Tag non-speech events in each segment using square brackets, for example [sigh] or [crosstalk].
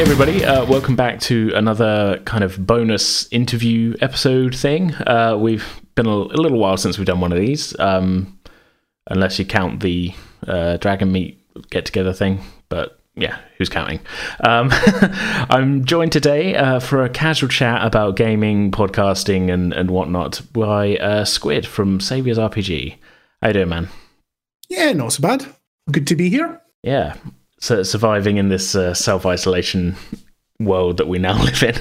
Hey, everybody. Uh, welcome back to another kind of bonus interview episode thing. Uh, we've been a, a, little while since we've done one of these, um, unless you count the uh, Dragonmeet get together thing. But yeah, who's counting? Um, [laughs] I'm joined today uh, for a casual chat about gaming, podcasting, and, and whatnot by uh, Squid from Saviors RPG. How you doing, man? Yeah, not so bad. Good to be here. Yeah, so surviving in this uh, self isolation world that we now [laughs] live in.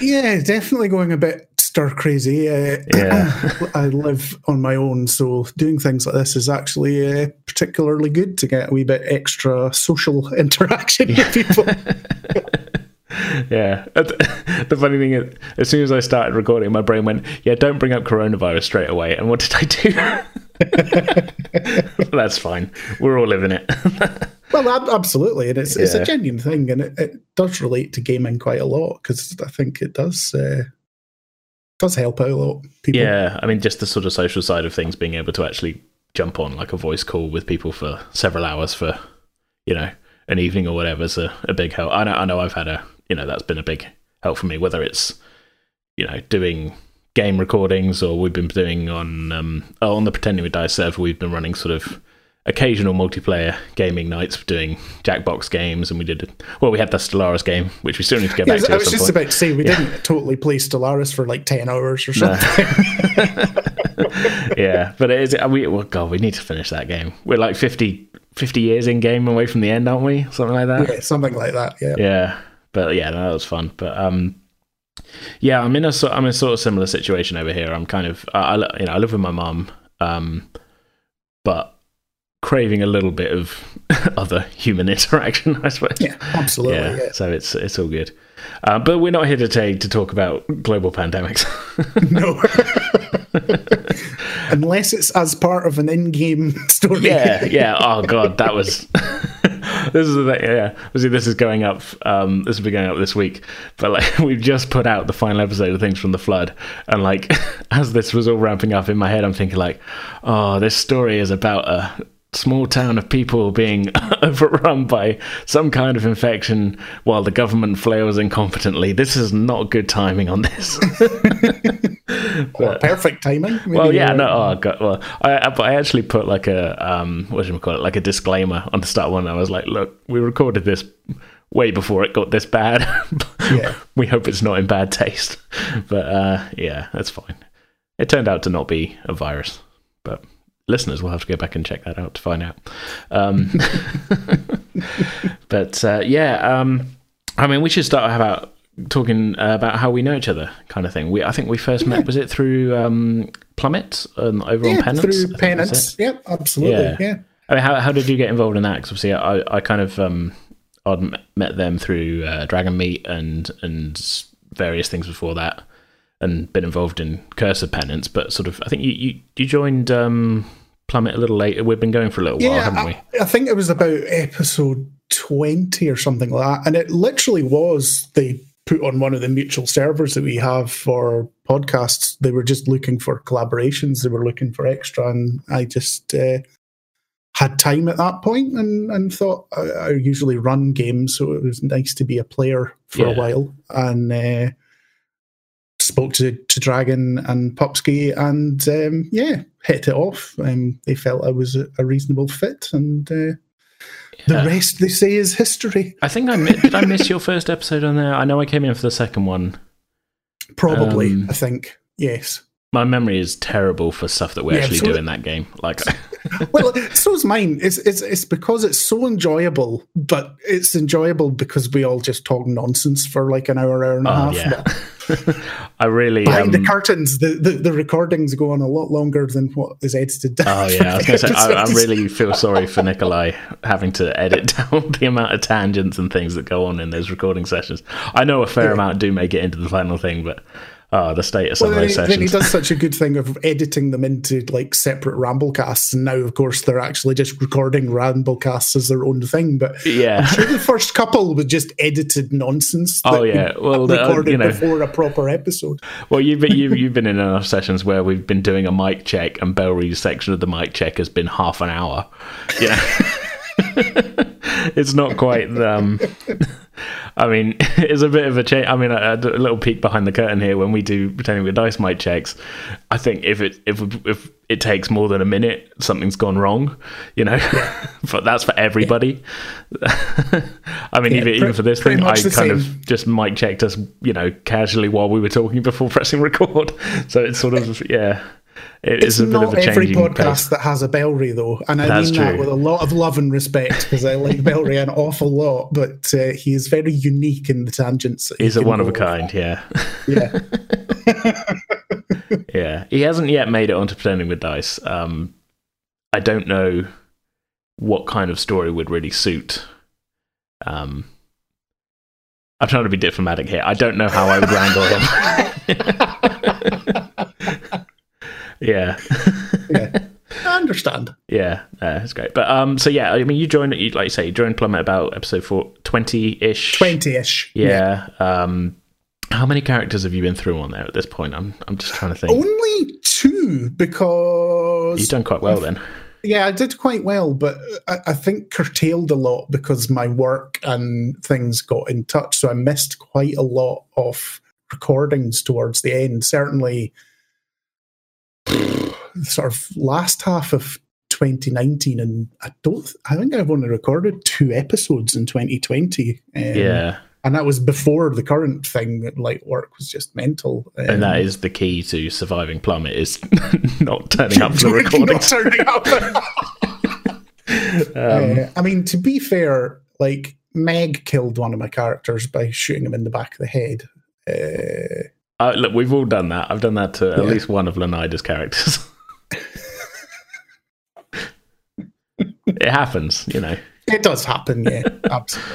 yeah, definitely going a bit stir crazy. Uh, yeah, [clears throat] I live on my own, so doing things like this is actually uh, particularly good to get a wee bit extra social [laughs] interaction with people. [laughs] yeah. The funny thing is, as soon as I started recording, my brain went, "Yeah, don't bring up coronavirus straight away." And what did I do? That's fine. We're all living it. Well, absolutely, and it's yeah. it's a genuine thing, and it, it, does relate to gaming quite a lot because I think it does uh, does help out a lot. People. Yeah, I mean, just the sort of social side of things, being able to actually jump on like a voice call with people for several hours for you know an evening or whatever is a, a big help. I know, I know, I've had a you know that's been a big help for me. Whether it's you know doing game recordings or we've been doing on um, oh, on the Pretending with Dice server, we've been running sort of occasional multiplayer gaming nights doing Jackbox games, and we did well. We had the Stellaris game, which we still need to get yeah, back to. I was just point. about to say we yeah. didn't totally play Stellaris for like ten hours or something. No. [laughs] yeah, but it is. We well, God, we need to finish that game. We're like 50, 50 years in game away from the end, aren't we? Something like that. Yeah, something like that. Yeah. Yeah, but yeah, no, that was fun. But um, yeah, I'm in a I'm in a sort of similar situation over here. I'm kind of I you know I live with my mum, um, but craving a little bit of [laughs] other human [laughs] interaction, I suppose. Yeah, absolutely. Yeah, yeah. So it's it's all good. Uh, but we're not here today to talk about global pandemics. [laughs] no. Unless it's as part of an in-game story. Yeah, yeah. Oh god, that was. this is the thing, yeah. Obviously, this is going up. Um, this will be going up this week. But like, we've just put out the final episode of Things from the Flood, and like, as this was all ramping up in my head, I'm thinking like, oh, this story is about a small town of people being [laughs] overrun by some kind of infection while the government flails incompetently. This is not good timing on this. [laughs] but, perfect timing. [laughs] Maybe well, yeah, no, oh god, well, I, I actually put like a um, what should we call it, like a disclaimer on the start one. I was like, look, we recorded this way before it got this bad. yeah, we hope it's not in bad taste. But uh, yeah, that's fine. It turned out to not be a virus, but listeners will have to go back and check that out to find out. Um, [laughs] but uh, yeah, um, I mean, we should start about talking uh, about how we know each other, kind of thing. We, I think we first yeah. met was it through um, Plummet um, over yeah, on Penance? Through Penance, yep, absolutely, yeah. yeah. I mean, how how did you get involved in that? Because obviously, I I kind of um, I'd met them through uh, Dragonmeet and and various things before that and been involved in Curse of Penance, but sort of I think you you, you joined um, Plummet a little later. We've been going for a little yeah, while, haven't we? I, I think it was about episode twenty or something like that, and it literally was they put on one of the mutual servers that we have for podcasts. They were just looking for collaborations. They were looking for extra, and I just uh, had time at that point and and thought I, I, usually run games, so it was nice to be a player for yeah. a while and. Uh, spoke to, to Dragon and Pupsky and um, yeah, hit it off. Um, they felt I was a, a reasonable fit, and uh, the rest they say is history. I think I did. I miss your first episode on there. I know I came in for the second one. Probably, um, I think yes. My memory is terrible for stuff that we yeah, actually so, do in that game. Like, [laughs] well, so is mine. It's it's it's because it's so enjoyable, but it's enjoyable because we all just talk nonsense for like an hour, hour and a oh, half. Yeah. [laughs] I really behind um, the curtains, the, the, the recordings go on a lot longer than what is edited down. Oh [laughs] yeah, I, was going to say, I, I, really feel sorry for [laughs] Nikolai having to edit down the amount of tangents and things that go on in those recording sessions. I know a fair yeah. amount do make it into the final thing, but oh, the status well, of those he, sessions. Then he does such a good thing of editing them into like separate ramblecasts, and now of course they're actually just recording ramblecasts as their own thing. But yeah, I'm sure the first couple was just edited nonsense. Oh yeah, well, recorded uh, you know, before a proper episode. Well, you've been you've, [laughs] you've been in enough sessions where we've been doing a mic check, and Bellry's section of the mic check has been half an hour. Yeah. [laughs] it's not quite. Um, [laughs] I mean, [laughs] it's a bit of a change. I mean, a, a, little peek behind the curtain here. When we do pretending with dice mic checks, I think if it if if it takes more than a minute, something's gone wrong. You know, [laughs] but that's for everybody. [laughs] I mean, yeah, even, even for this thing, I kind same. of just mic checked us, you know, casually while we were talking before pressing record. So it's sort of yeah. It it's not every podcast that has a Bellry though, and I That's mean true. that with a lot of love and respect because I like Bellry an awful lot. But uh, he is very unique in the tangents. He's he a one of a kind, yeah. Yeah. [laughs] [laughs] yeah, he hasn't yet made it onto pretending with dice. Um, I don't know what kind of story would really suit. Um, I'm trying to be diplomatic here. I don't know how I would wrangle him. [laughs] Yeah. yeah. I understand. Yeah, uh, it's great. But um, so yeah, I mean, you joined, like you say, you joined Plummet about episode four, 20 ish. 20 ish. Yeah. yeah. Um, how many characters have you been through on there at this point? I'm, I'm just trying to think. Only two because you've done quite well I've, then. Yeah, I did quite well, but I, I think curtailed a lot because my work and things got in touch. So I missed quite a lot of recordings towards the end. Certainly sort of last half of 2019, and I don't. I think I've only recorded two episodes in 2020. Um, yeah. And that was before the current thing. That like work was just mental, um, and that is the key to surviving Plummet is [laughs] not turning up for [laughs] recording. Up. [laughs] um, uh, I mean, to be fair, like Meg killed one of my characters by shooting him in the back of the head. Uh, uh, look, we've all done that. I've done that to at least one of Lenida's characters. [laughs] it happens, you know. It does happen, yeah, [laughs] absolutely.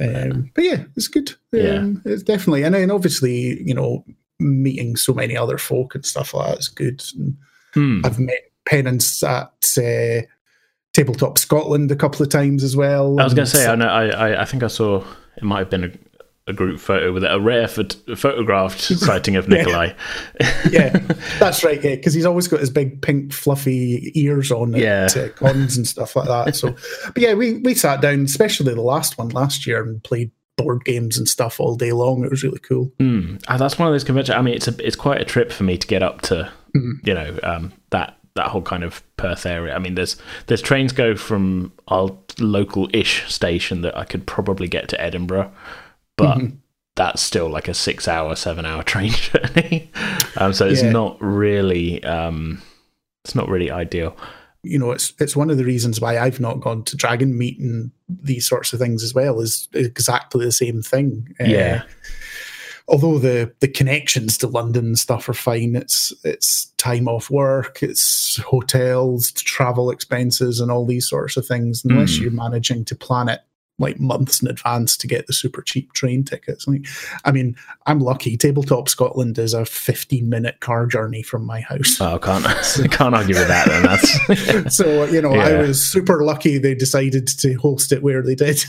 Um, but yeah, it's good. Yeah, um, it's definitely, and then obviously, you know, meeting so many other folk and stuff like that is good. And hmm. I've met Penance at uh, Tabletop Scotland a couple of times as well. I was going to say, I know, I, I think I saw it might have been a, group photo with it, a rare phot- photographed [laughs] sighting of Nikolai. [laughs] yeah. that's right. Yeah, because he's always got his big pink fluffy ears on yeah. at uh, cons and stuff like that. So, [laughs] but yeah, we we sat down, especially the last one last year, and played board games and stuff all day long. It was really cool. Mm. That's one of those conventions. I mean, it's a it's quite a trip for me to get up to, mm. you know, um, that that whole kind of Perth area. I mean, there's there's trains go from our local ish station that I could probably get to Edinburgh but mm-hmm. [laughs] that's still like a six hour, seven hour train [laughs] journey. um, so it's yeah. not really, um, it's not really ideal. You know, it's it's one of the reasons why I've not gone to Dragonmeet and these sorts of things as well. Is exactly the same thing. Uh, yeah. Uh, although the the connections to London and stuff are fine, it's it's time off work, it's hotels, travel expenses, and all these sorts of things. Unless mm. you're managing to plan it like months in advance to get the super cheap train tickets. Like, I mean, I'm lucky. Tabletop Scotland is a 15 minute car journey from my house. Oh, can't [laughs] can't argue with that. Then that's [laughs] so you know, yeah. I was super lucky they decided to host it where they did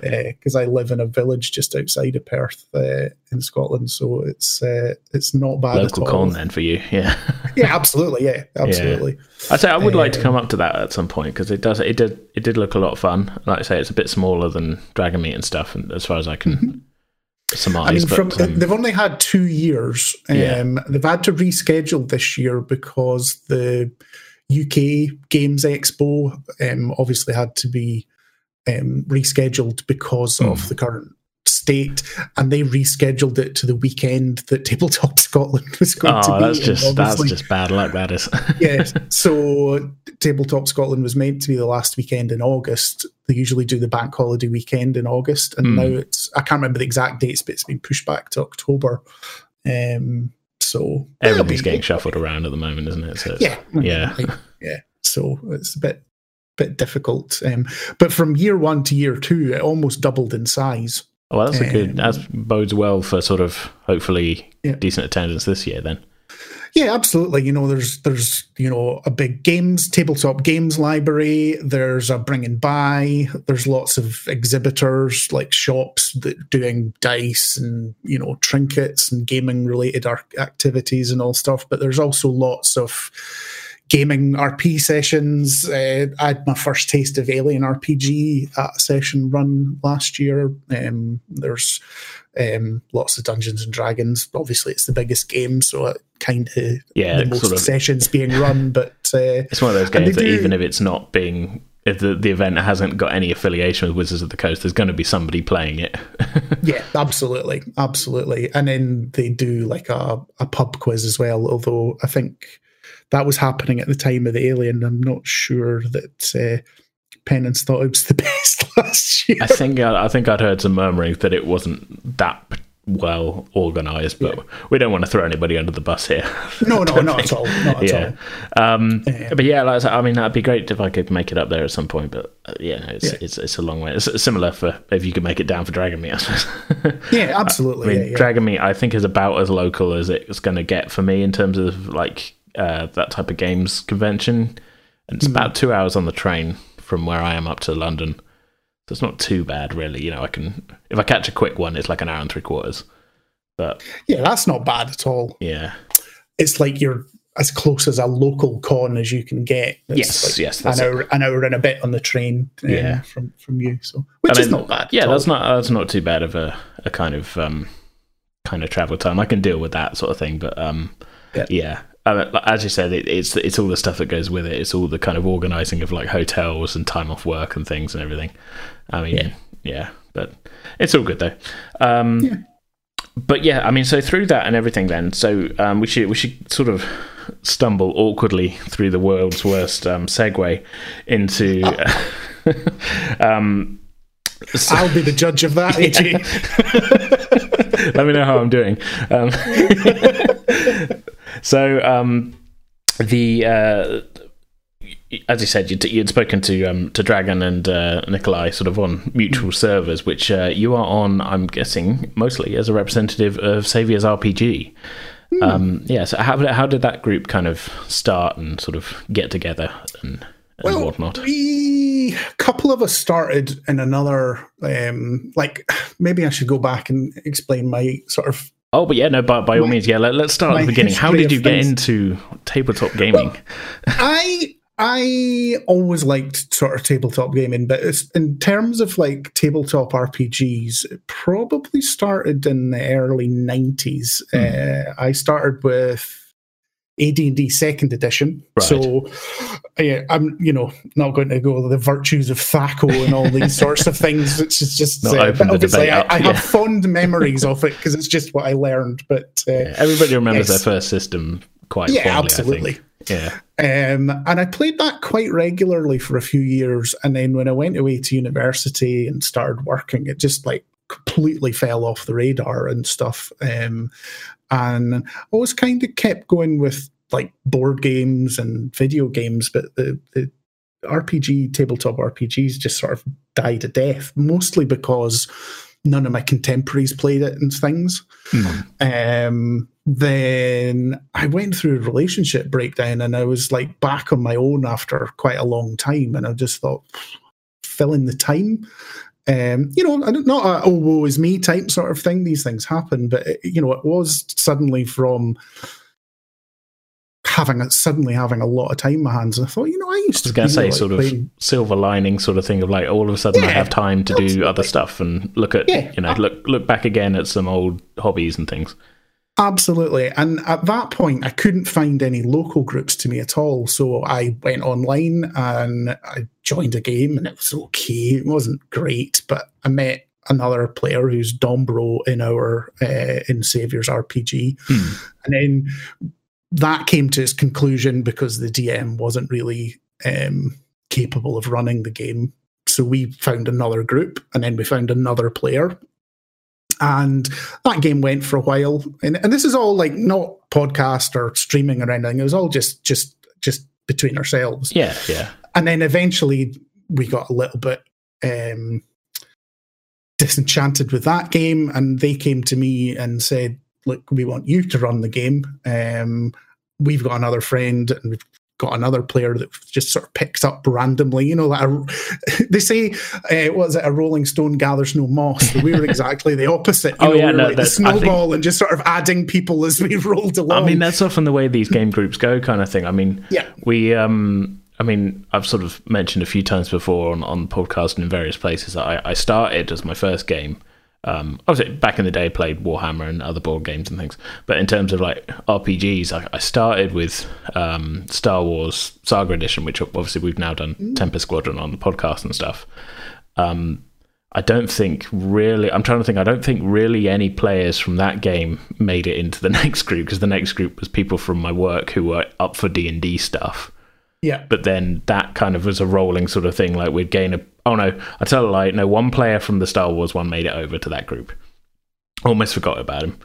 because [laughs] uh, I live in a village just outside of Perth uh, in Scotland. So it's uh, it's not bad. Local con then for you, [laughs] yeah. yeah, absolutely. Yeah, absolutely. Yeah. I say I would like to come up to that at some point because it does it did it did look a lot of fun. Like I say, it's a bit smaller than Dragonmeet and stuff, and as far as I can. Mm-hmm. Surmise, I mean, but, from, um, they've only had two years. Um, yeah. They've had to reschedule this year because the UK Games Expo um, obviously had to be um, rescheduled because mm. of hmm. the current state, and they rescheduled it to the weekend that Tabletop Scotland [laughs] was going oh, to be. that's just that's just bad luck. That is. [laughs] yeah. So Tabletop Scotland was meant to be the last weekend in August. They usually do the bank holiday weekend in August, and mm. now it's I can't remember the exact dates, but it's been pushed back to October. Um, so everything's getting shuffled around at the moment, isn't it? So yeah, yeah, [laughs] yeah. So it's a bit bit difficult. Um, but from year one to year two, it almost doubled in size. Well, that's a good. That um, bodes well for sort of hopefully yeah. decent attendance this year. Then. Yeah, absolutely. You know, there's there's you know a big games tabletop games library. There's a bring and buy. There's lots of exhibitors like shops that doing dice and you know trinkets and gaming related activities and all stuff. But there's also lots of gaming RP sessions. Uh, I had my first taste of Alien RPG at a session run last year. Um, there's um, lots of Dungeons and Dragons. Obviously, it's the biggest game, so it kind of Yeah, the most sort of- sessions being run. [laughs] But uh, It's one of those games that do- even if it's not being if the, the event hasn't got any affiliation with Wizards of the Coast, there's going to be somebody playing it. [laughs] yeah, absolutely, absolutely. And then they do like a, a pub quiz as well. Although I think that was happening at the time of the Alien. I'm not sure that uh, Penance thought it was the [laughs] best last year. I think I, I think I'd heard some murmurings that it wasn't that well organized, but we don't want to throw anybody under the bus here. No, [laughs] no, not at all. Not at yeah. all. Um, Yeah. But yeah, like I, said, I mean, that'd be great if I could make it up there at some point. But uh, yeah, no, it's, Yeah. it's it's a long way. It's similar for if you could make it down for Dragonmeet. I suppose. [laughs] Yeah, absolutely. I mean, yeah, yeah. Dragon Meat, I think, is about as local as it's going to get for me in terms of like uh, that type of games convention. And it's Hmm. about two hours on the train from where I am up to London, so it's not too bad, really. You know, I can if I catch a quick one, it's like an hour and three quarters. But yeah, that's not bad at all. yeah, It's like you're as close as a local con as you can get. It's Yes, like yes, An that's it. an hour and a bit on the train. um, Yeah. from from you. So which I is mean, not bad. Yeah, at that's all. not that's not too bad of a, a kind of um, kind of travel time. I can deal with that sort of thing, but um, Yeah. yeah. As you said, it, it's it's all the stuff that goes with it. It's all the kind of organising of like hotels and time off work and things and everything. I mean, yeah, Yeah. but it's all good though. Um, Yeah. But yeah, I mean, so through that and everything, then, so um, we should we should sort of stumble awkwardly through the world's worst um, segue into. [laughs] um, so- I'll be the judge of that, [laughs] AJ. [laughs] Let me know how I'm doing. Um, so, um, the uh, as you said, you'd, you'd spoken to um, to Dragon and uh, Nikolai sort of on mutual servers, which uh, you are on. I'm guessing mostly as a representative of Saviour's RPG. Um, yeah. So, how how did that group kind of start and sort of get together and, and whatnot? We a couple of us started in another um like [sighs] maybe I should go back and explain my sort of Oh, but yeah, no. By, by all means, yeah. Let, us start at the beginning. How did you get things. into tabletop gaming? I I always liked sort of tabletop gaming, but it's, in terms of like tabletop RPGs, it probably started in the early nineties. Hmm. Uh, I started with AD&D Second Edition, Right. so yeah, I'm you know not going to go the virtues of THAC0 and all these [laughs] sorts of things. Which is just Not uh, obviously I, I yeah. have fond [laughs] memories of it because it's just what I learned. But uh, Yeah, everybody remembers Yes. their first system quite yeah, fondly. absolutely. I think. Yeah. Um, and I played that quite regularly for a few years. And then when I went away to university and started working, it just like completely fell off the radar and stuff. Um, and I always kind of kept going with like board games and video games, but the, the RPG, tabletop RPGs just sort of died a death, mostly because none of my contemporaries played it and things. Um, then I went through a relationship breakdown and I was like back on my own after quite a long time. And I just thought, filling the time. Um, you know, not a oh woe is me type sort of thing. These things happen, but it, you know, it was suddenly from having a, suddenly having a lot of time in my hands. I thought, you know, I used I was to going to say like, sort of playing- silver lining sort of thing of like all of a sudden I have time to do other stuff and look at Yeah. you know look look back again at some old hobbies and things. Absolutely. And at that point, I couldn't find any local groups to me at all. So I went online and I joined a game and it was okay. It wasn't great, but I met another player who's Dombro in our uh, in Savior's RPG. Hmm. And then that came to its conclusion because the DM wasn't really um, capable of running the game. So we found another group and then we found another player and that game went for a while. And, and this is all like not podcast or streaming or anything. It was all just just just between ourselves. Yeah, yeah. and then eventually we got a little bit um disenchanted with that game. And they came to me and said look we want you to run the game. Um we've got another friend and we've got another player that just sort of picked up randomly. You know, like a, [laughs] they say, uh, what is it? A rolling stone gathers no moss. We were [laughs] exactly the opposite. Oh, know, yeah, we no, like the I think- snowball and just sort of adding people as we [laughs] rolled along. I mean, that's often the way these game groups go, kind of thing. I mean, Yeah. we, um, I mean, I've sort of mentioned a few times before on on the podcast and in various places that I, I started as my first game. Um, obviously, back in the day, I played Warhammer and other board games and things. But in terms of like RPGs, I, I started with um, Star Wars Saga Edition, which obviously we've now done Tempest Squadron on the podcast and stuff. Um, I don't think really. I'm trying to think. I don't think really any players from that game made it into the [laughs] next group because the next group was people from my work who were up for D and D stuff. yeah. But then that kind of was a rolling sort of thing. Like we'd gain a. Oh no, I tell a lie. No, one player from the Star Wars one made it over to that group. Almost forgot about him.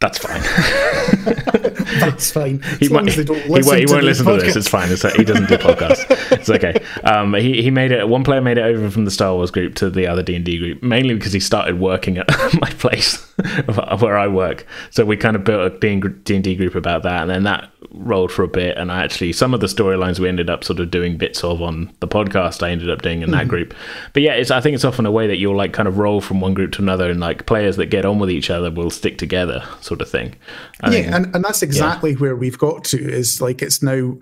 That's fine. [laughs] That's fine. As he long won't, as they don't he listen he to won't the listen to this. It's fine. It's, he doesn't do podcasts. it's [laughs] okay. Um, he he made it. One player made it over from the Star Wars group to the other D and D group, mainly because he started working at [laughs] my place where I work. So we kind of built a D and D group about that, and then that rolled for a bit. And I actually some of the storylines we ended up sort of doing bits of on the podcast. I ended up doing in that group. But yeah, it's I think it's often a way that you'll like kind of roll from one group to another, and like players that get on with each other will stick together, sort of thing. I yeah, and, and that's exactly where we've got to is like it's now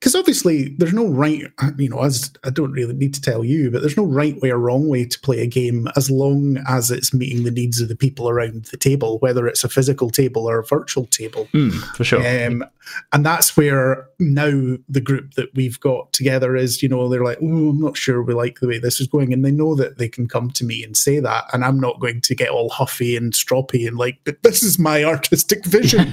because obviously there's no right you know as I don't really need to tell you but there's no right way or wrong way to play a game as long as it's meeting the needs of the people around the table whether it's a physical table or a virtual table Mm, for sure. um, and that's where now the group that we've got together is, you know, they're like, oh, I'm not sure we like the way this is going. And they know that they can come to me and say that. And I'm not going to get all huffy and stroppy and like, but this is my artistic vision, [laughs]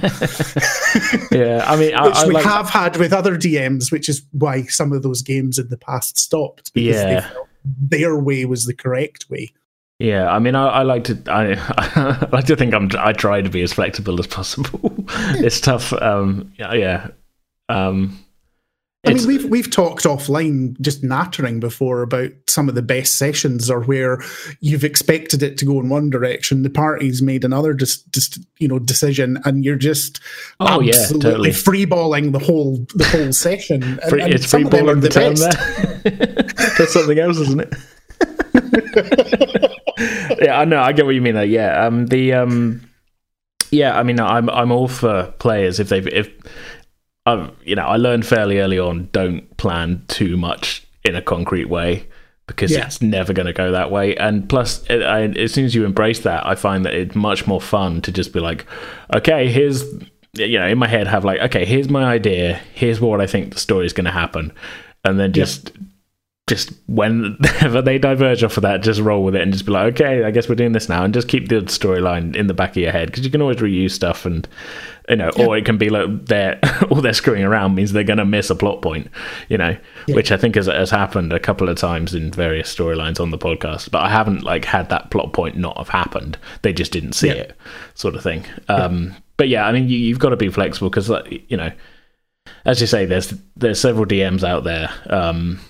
yeah, I mean, I, which I we like, have had with other DMs, which is why some of those games in the past stopped. Because they Yeah. felt their way was the correct way. Yeah, I mean, I, I like to, I, [laughs] I like to think I'm, I try to be as flexible as possible. [laughs] it's tough. Um, yeah, yeah. Um, I mean, we've we've talked offline, just nattering before about some of the best sessions are where you've expected it to go in one direction, the party's made another just just you know decision, and you're just Oh, yeah, absolutely totally. freeballing the whole the whole [laughs] session. And, free, and it's some free of them are balling the the term best. there. [laughs] That's something else, isn't it? [laughs] yeah, I know. I get what you mean. Though. Yeah, um, the um, yeah. I mean, I'm I'm all for players if they've if um, you know, I learned fairly early on don't plan too much in a concrete way because Yeah. it's never going to go that way. And plus, it, I, as soon as you embrace that, I find that it's much more fun to just be like, okay, here's you know, in my head, have like, okay, here's my idea, here's what I think the story is going to happen, and then just just whenever they diverge off of that, just roll with it and just be like, okay, I guess we're doing this now, and just keep the storyline in the back of your head because you can always reuse stuff, and you know, or it can be like they're [laughs] all they're screwing around means they're going to miss a plot point, you know, which I think has has happened a couple of times in various storylines on the podcast, but I haven't like had that plot point not have happened; they just didn't see Yeah. it, sort of thing. Um, but yeah, I mean, you, you've got to be flexible because, like, you know, as you say, there's there's several DMs out there. Um,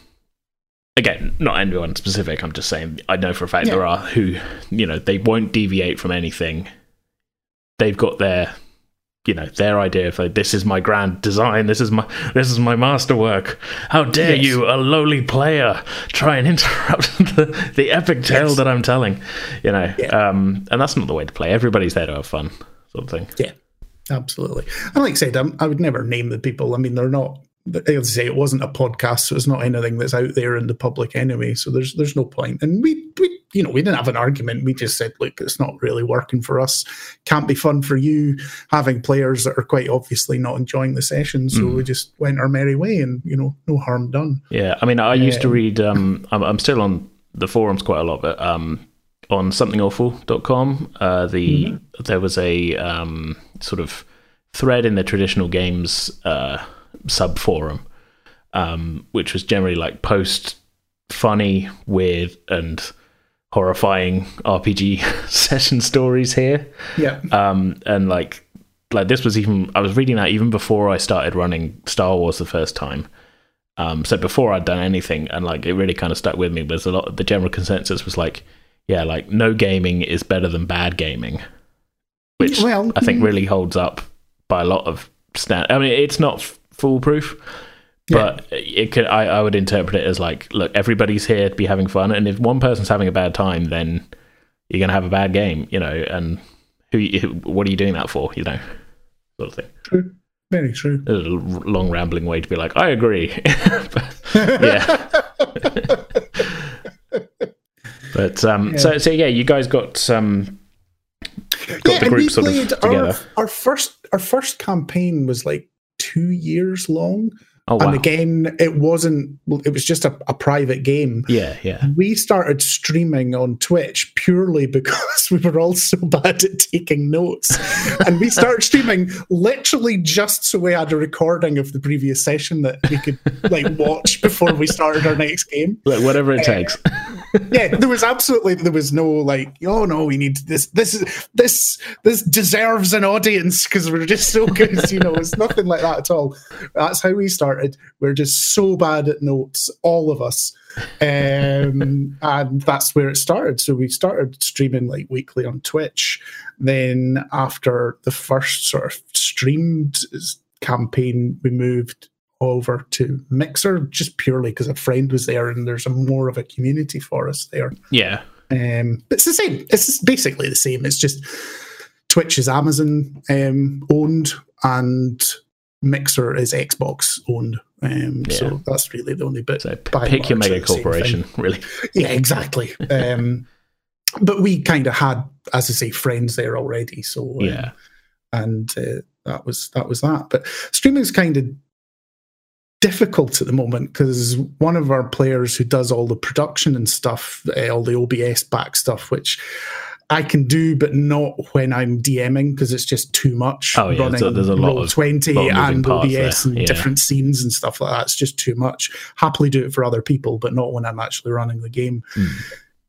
again, not anyone specific. I'm just saying I know for a fact Yeah. there are who, you know, they won't deviate from anything. They've got their, you know, their idea of like, this is my grand design. This is my this is my masterwork. How dare Yes. you, a lowly player, try and [laughs] interrupt the, the epic tale Yes. that I'm telling? You know, Yeah. um, and that's not the way to play. Everybody's there to have fun, sort of thing. Yeah, absolutely. And like I said, I'm, I would never name the people. I mean, they're not. But as I say, it wasn't a podcast, so it's not anything that's out there in the public anyway. So there's there's no point. And we we you know we didn't have an argument. We just said, look, it's not really working for us. Can't be fun for you having players that are quite obviously not enjoying the session. So we just went our merry way, and you know, no harm done. Yeah, I mean, I used to read. Um, I'm, I'm still on the forums quite a lot, but um, on somethingawful.com, uh, the there was a um, sort of thread in the traditional games uh, sub forum, um, which was generally like post funny, weird, and horrifying RPG [laughs] session stories here Yeah, um, and like like this was even I was reading that even before I started running Star Wars the first time. Um, so before I'd done anything, and like it really kind of stuck with me. Was a lot. The general consensus was like, yeah, like no gaming is better than bad gaming, which Well, I think really holds up by a lot of stand. I mean, it's not foolproof, But it could I, I would interpret it as like, look, everybody's here to be having fun, and if one person's having a bad time, then you're gonna have a bad game, you know. And who, who what are you doing that for, you know, sort of thing. True. Very true. A long rambling way to be like, I agree. [laughs] but, yeah. [laughs] but um, Yeah. so so yeah, you guys got um, got yeah, the and group we sort of played together. our, our first our first campaign was like two years long. oh wow. And again, it wasn't it was just a, a private game. yeah, yeah. We started streaming on Twitch purely [laughs] because we were all so bad at taking notes. [laughs] and we started streaming literally just so we had a recording of the previous session that we could like watch before we started our next game. Look, whatever Uh, it takes. [laughs] [laughs] Yeah, there was absolutely there was no like, oh no, we need this this is this this deserves an audience because we're just so [laughs] good, you know, it's nothing like that at all. That's how we started. We're just so bad at notes, all of us. Um, and that's where it started. So we started streaming like weekly on Twitch. Then after the first sort of streamed campaign, we moved over to Mixer just purely because a friend was there and there's a more of a community for us there. Yeah, Um, it's the same. It's basically the same. It's just Twitch is Amazon um, owned and Mixer is Xbox owned. Um, Yeah. So that's really the only bit. so pick your mega corporation, really. [laughs] yeah, exactly. um, but we kind of had, as I say, friends there already. So um, Yeah, and uh, that was that was that. But streaming is kind of difficult at the moment because one of our players who does all the production and stuff, uh, all the OBS back stuff, which I can do, but not when I'm DMing because it's just too much. Oh, yeah, so there's a lot of- twenty lot of and OBS and yeah. different scenes and stuff like that. It's just too much. Happily do it for other people, but not when I'm actually running the game Hmm.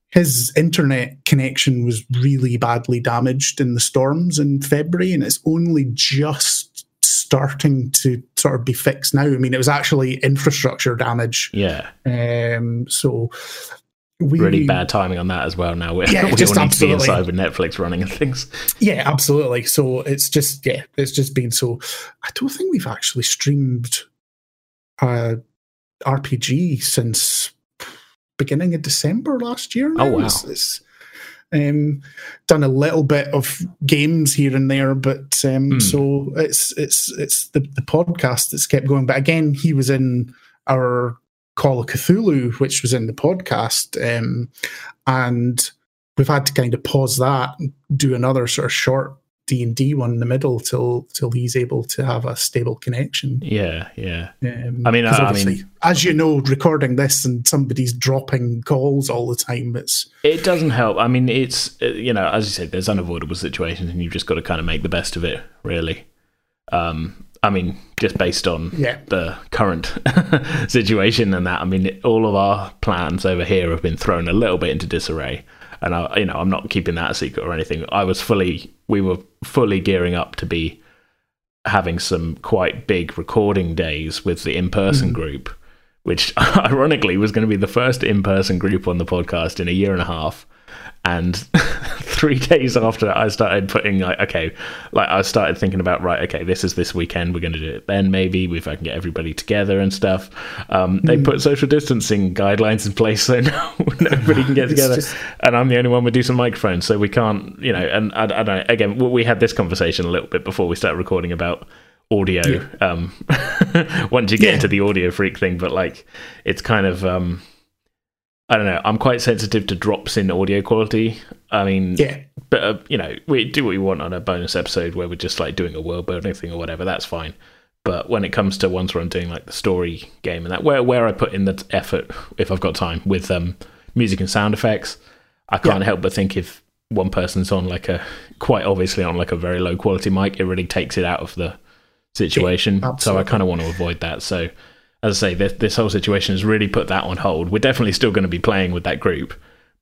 his internet connection was really badly damaged in the storms in February, and it's only just starting to sort of be fixed now. I mean, it was actually infrastructure damage. yeah. Um, so we Really bad timing on that as well. Now [laughs] we're, Yeah, we just all need to be absolutely. inside with Netflix running and things. Yeah, absolutely. So it's just yeah, it's just been so. I don't think we've actually streamed uh RPG since beginning of December last year. Oh, now. wow. It's, it's, um, done a little bit of games here and there, but um, Hmm. so it's it's it's the the podcast that's kept going. But again, he was in our Call of Cthulhu, which was in the podcast, um, and we've had to kind of pause that and do another sort of short D and D one in the middle till till he's able to have a stable connection. Yeah, yeah. Um, I mean, I- I obviously, mean- as you know, recording this and somebody's dropping calls all the time, it's It doesn't help. I mean, it's you know, as you said, there's unavoidable situations, and you've just got to kind of make the best of it, really. Um, I mean, just based on yeah, the current [laughs] situation and that, I mean, all of our plans over here have been thrown a little bit into disarray. And I, you know, I'm not keeping that a secret or anything. I was fully, we were fully gearing up to be having some quite big recording days with the in-person mm. group, which [laughs] ironically was going to be the first in-person group on the podcast in a year and a half. And [laughs] three days after I started putting like, okay, like I started thinking about right, okay, this is this weekend. We're going to do it then, maybe if I can get everybody together and stuff. Um, They put social distancing guidelines in place, so [laughs] no, nobody can get together. just- and I'm the only one with decent microphones, so we can't, you know. And I, I don't know. Again, we- had this conversation a little bit before we started recording about audio. Um, [laughs] once you get Yeah. into the audio freak thing, but like, it's kind of. Um, I don't know. I'm quite sensitive to drops in audio quality. I mean, yeah, but uh, you know, we do what we want on a bonus episode where we're just like doing a world building thing or whatever. That's fine. But when it comes to ones where I'm doing like the story game and that, where where I put in the effort, if I've got time, with um, music and sound effects, I can't Yeah. help but think if one person's on like a quite obviously on like a very low quality mic, it really takes it out of the situation. so I kind of want to avoid that. So as I say, this, this whole situation has really put that on hold. We're definitely still going to be playing with that group,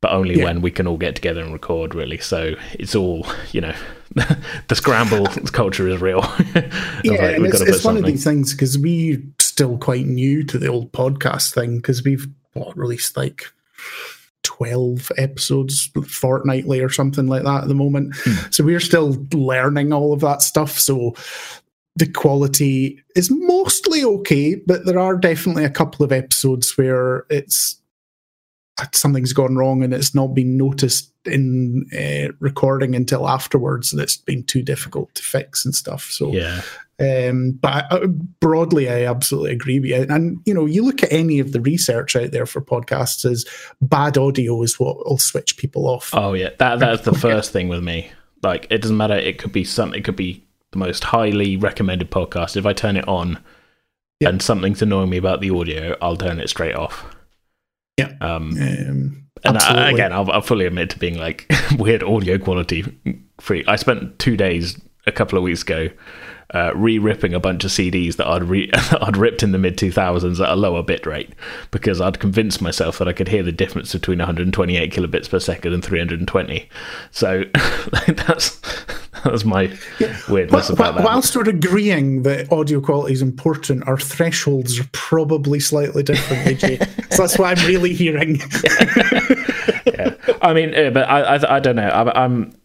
but only Yeah. when we can all get together and record, really. So it's all, you know, [laughs] the scramble culture is real. [laughs] Yeah. like, it's, got to put it's one of these things because we're still quite new to the old podcast thing because we've what, released like. 12 episodes fortnightly or something like that at the moment. Hmm. So we're still learning all of that stuff. So the quality is mostly okay, but there are definitely a couple of episodes where it's something's gone wrong and it's not been noticed in uh, recording until afterwards and it's been too difficult to fix and stuff so yeah. um, but I, broadly i absolutely agree with you. And you know you look at any of the research out there for podcasts is bad audio is what will switch people off. Oh yeah. That that's the [laughs] first thing with me. Like it doesn't matter. It could be something it could be the most highly recommended podcast if i turn it on and something's annoying me about the audio i'll turn it straight off yeah. Um, um, and I, again, I'll, I'll, fully admit to being like [laughs] weird audio quality free. I spent two days a couple of weeks ago uh, re-ripping a bunch of CDs that I'd re- [laughs] I'd ripped in the mid 2000s at a lower bit rate because I'd convinced myself that I could hear the difference between 128 kilobits per second and 320. So [laughs] that's [laughs] that's my yeah. weirdness about that. Whilst we're agreeing that audio quality is important, our thresholds are probably slightly different, AJ. [laughs] so that's what I'm really hearing. [laughs] yeah. I mean, uh, but I, I, I don't know. I, I'm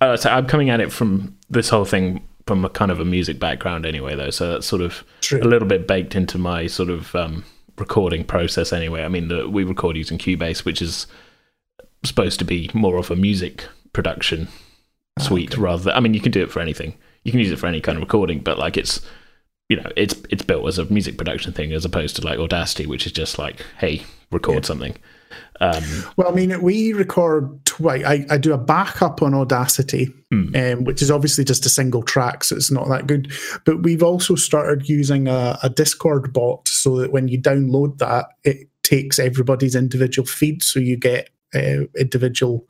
I'm coming at it from this whole thing from a kind of a music background anyway, though. So that's sort of True. a little bit baked into my sort of um, recording process anyway. I mean, the, we record using Cubase, which is supposed to be more of a music production suite okay. rather than, I mean, you can do it for anything. You can use it for any kind of recording, but like it's, you know, it's it's built as a music production thing as opposed to like Audacity, which is just like, hey, record yeah. something. Um, well, I mean, we record twice. I, I do a backup on Audacity, mm. um, which is obviously just a single track, so it's not that good. But we've also started using a, a Discord bot so that when you download that, it takes everybody's individual feed, so you get uh, individual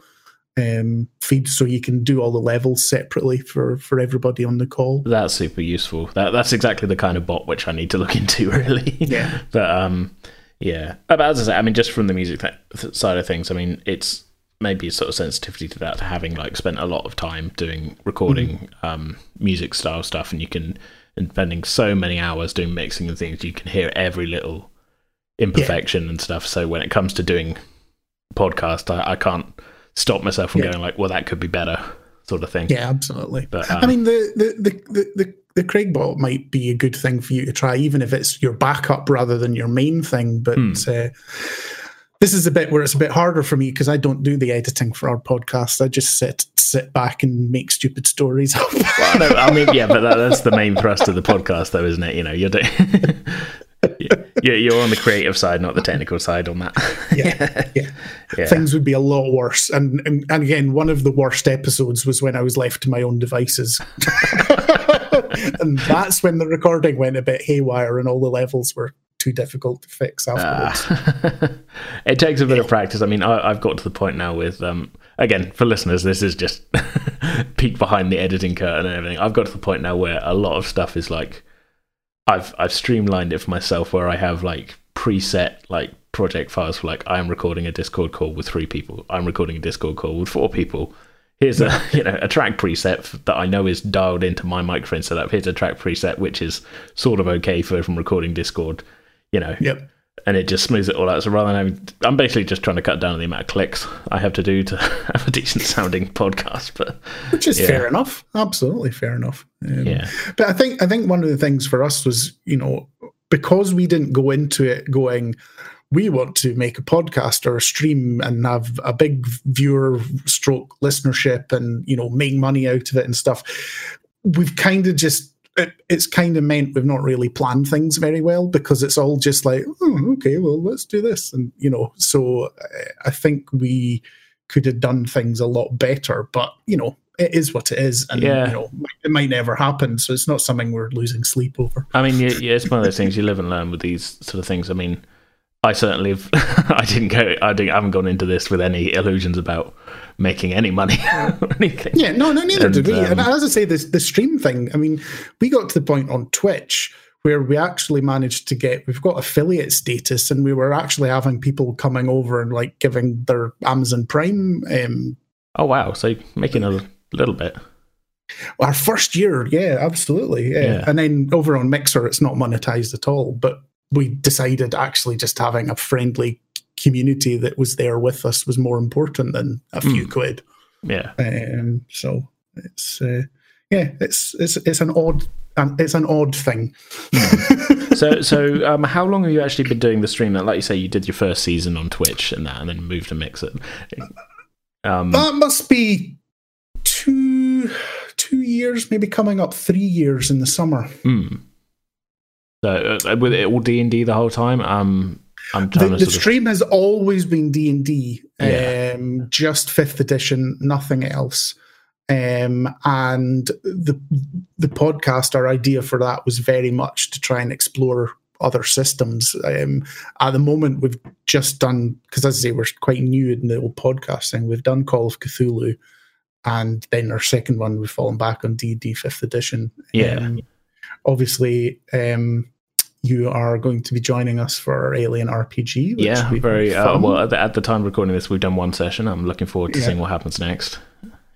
um, feeds, so you can do all the levels separately for for everybody on the call. That's super useful. That that's exactly the kind of bot which I need to look [laughs] into, really. Yeah, but um yeah, but as I say, I mean, just from the music th- side of things, I mean, it's maybe a sort of sensitivity to that, to having like spent a lot of time doing recording mm-hmm. um, music style stuff, and you can and spending so many hours doing mixing and things, you can hear every little imperfection yeah. and stuff. So when it comes to doing podcast, I, I can't stop myself from yeah. going like, well, that could be better, sort of thing. Yeah, absolutely. But um, I mean, the the the the the Craigbot might be a good thing for you to try, even if it's your backup rather than your main thing. But hmm. uh, this is a bit where it's a bit harder for me because I don't do the editing for our podcast. I just sit sit back and make stupid stories up. well, no, I mean, yeah, but that, that's the main thrust of the podcast, though, isn't it? You know, you're doing. [laughs] yeah, you're on the creative side, not the technical side on that. [laughs] yeah, yeah, yeah. Things would be a lot worse. And, and and again, one of the worst episodes was when I was left to my own devices. [laughs] and that's when the recording went a bit haywire and all the levels were too difficult to fix afterwards. Uh, [laughs] it takes a bit of practice. I mean, I, have got to the point now with, um, again, for listeners, this is just peek behind the editing curtain and everything. I've got to the point now where a lot of stuff is like, I've I've streamlined it for myself where I have like preset like project files for like I'm recording a Discord call with three people. I'm recording a Discord call with four people here's a [laughs] you know a track preset that I know is dialed into my microphone setup. Here's a track preset which is sort of okay for from recording Discord, you know. Yep. And it just smooths it all out. So rather than having, I'm basically just trying to cut down the amount of clicks I have to do to [laughs] have a decent sounding podcast. But which is yeah. fair enough, absolutely fair enough. Um, yeah. But I think I think one of the things for us was you know because we didn't go into it going we want to make a podcast or a stream and have a big viewer stroke listenership and you know make money out of it and stuff we've kind of just it, it's kind of meant we've not really planned things very well because it's all just like oh, okay well let's do this and you know so uh, i think we could have done things a lot better but you know it is what it is, and yeah. you know it might never happen. So it's not something we're losing sleep over. I mean, yeah, yeah, it's one of those things you live and learn with these sort of things. I mean, I certainly have, [laughs] I didn't go I, didn't, I haven't gone into this with any illusions about making any money [laughs] or anything. Yeah, no, no, neither and, did we. Um, and as I say, this the stream thing. I mean, we got to the point on Twitch where we actually managed to get we've got affiliate status, and we were actually having people coming over and like giving their Amazon Prime. Um, oh wow! So making a little bit. Our first year, yeah, absolutely, yeah. yeah. And then over on Mixer, it's not monetized at all, but we decided actually just having a friendly community that was there with us was more important than a few mm. quid. Yeah. Um, so it's uh, yeah, it's it's it's an odd it's an odd thing. [laughs] so, so um, how long have you actually been doing the stream? Like you say, you did your first season on Twitch and that, and then moved to Mixer. Um, that must be two two years, maybe coming up three years in the summer. Hmm. So, uh, with it all D and D the whole time. Um, I'm the, the stream of... has always been D and D, um, just fifth edition, nothing else. Um, and the the podcast, our idea for that was very much to try and explore other systems. Um, at the moment, we've just done because as I say, we're quite new in the old podcasting. We've done Call of Cthulhu, and then our second one we've fallen back on D D fifth edition. Yeah. Um, obviously, um, you are going to be joining us for our Alien RPG. yeah, very uh, well. At the, at the, time recording this, we've done one session. I'm looking forward to yeah. seeing what happens next.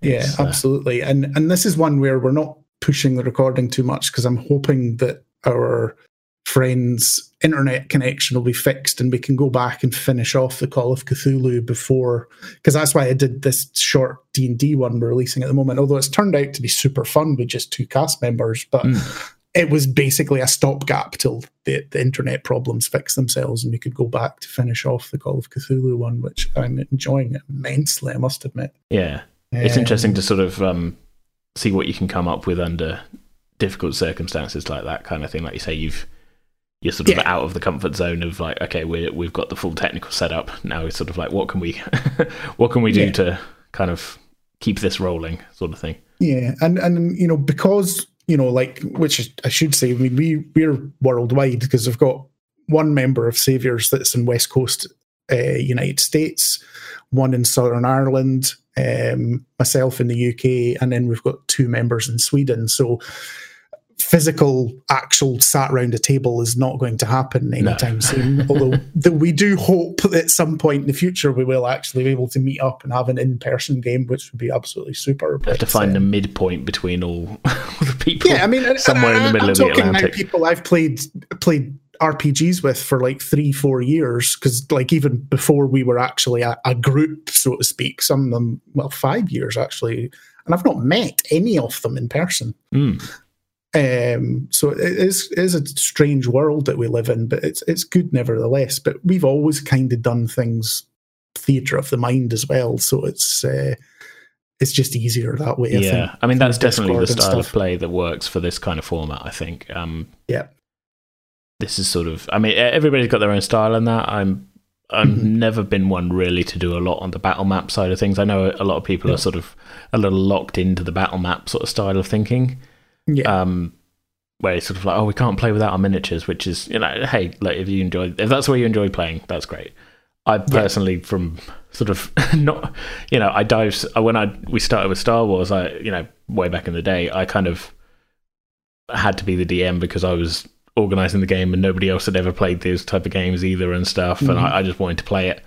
It's, yeah, uh, absolutely. Uh, and and this is one where we're not pushing the recording too much because I'm hoping that our friends' internet connection will be fixed and we can go back and finish off the Call of Cthulhu before. Because that's why I did this short D and D one we're releasing at the moment. Although it's turned out to be super fun with just two cast members, but. Mm it was basically a stopgap till the, the internet problems fix themselves and we could go back to finish off the Call of Cthulhu one, which I'm enjoying immensely, I must admit. Yeah. It's um, interesting to sort of um, see what you can come up with under difficult circumstances like that kind of thing. Like you say, you've you're sort of yeah. out of the comfort zone of like, okay, we we've got the full technical setup. Now it's sort of like, what can we, [laughs] what can we do yeah. to kind of keep this rolling, sort of thing. Yeah, and and you know because you know, like which I should say, I mean, we we're worldwide because we've got one member of Saviors that's in West Coast uh, United States, one in Southern Ireland, um, myself in the UK, and then we've got two members in Sweden. So physical, actual sat around a table is not going to happen anytime no. soon. [laughs] Although the, we do hope that at some point in the future we will actually be able to meet up and have an in-person game, which would be absolutely super. But, have to find um, the midpoint between all, [laughs] all, the people. Yeah, I mean, somewhere in the middle I'm of the Atlantic. People I've played played RPGs with for like three, four years, because like even before we were actually a, a group, so to speak, some of them, well, five years actually, and I've not met any of them in person. Mm. Um, so it is, it is a strange world that we live in, but it's it's good nevertheless. But we've always kind of done things theatre of the mind as well, so it's uh, it's just easier that way. Yeah, I, I mean that's definitely the style of play that works for this kind of format. I think. Um, yeah, this is sort of. I mean, everybody's got their own style in that. I'm. I've mm-hmm. never been one really to do a lot on the battle map side of things. I know a lot of people yeah. are sort of a little locked into the battle map sort of style of thinking. Yeah. Um, where it's sort of like, oh, we can't play without our miniatures, which is, you know, hey, like if you enjoy, if that's where you enjoy playing, that's great. I personally, yeah. from sort of [laughs] not, you know, I dive when I we started with Star Wars, I, you know, way back in the day, I kind of had to be the DM because I was organizing the game and nobody else had ever played these type of games either and stuff, mm-hmm. and I, I just wanted to play it.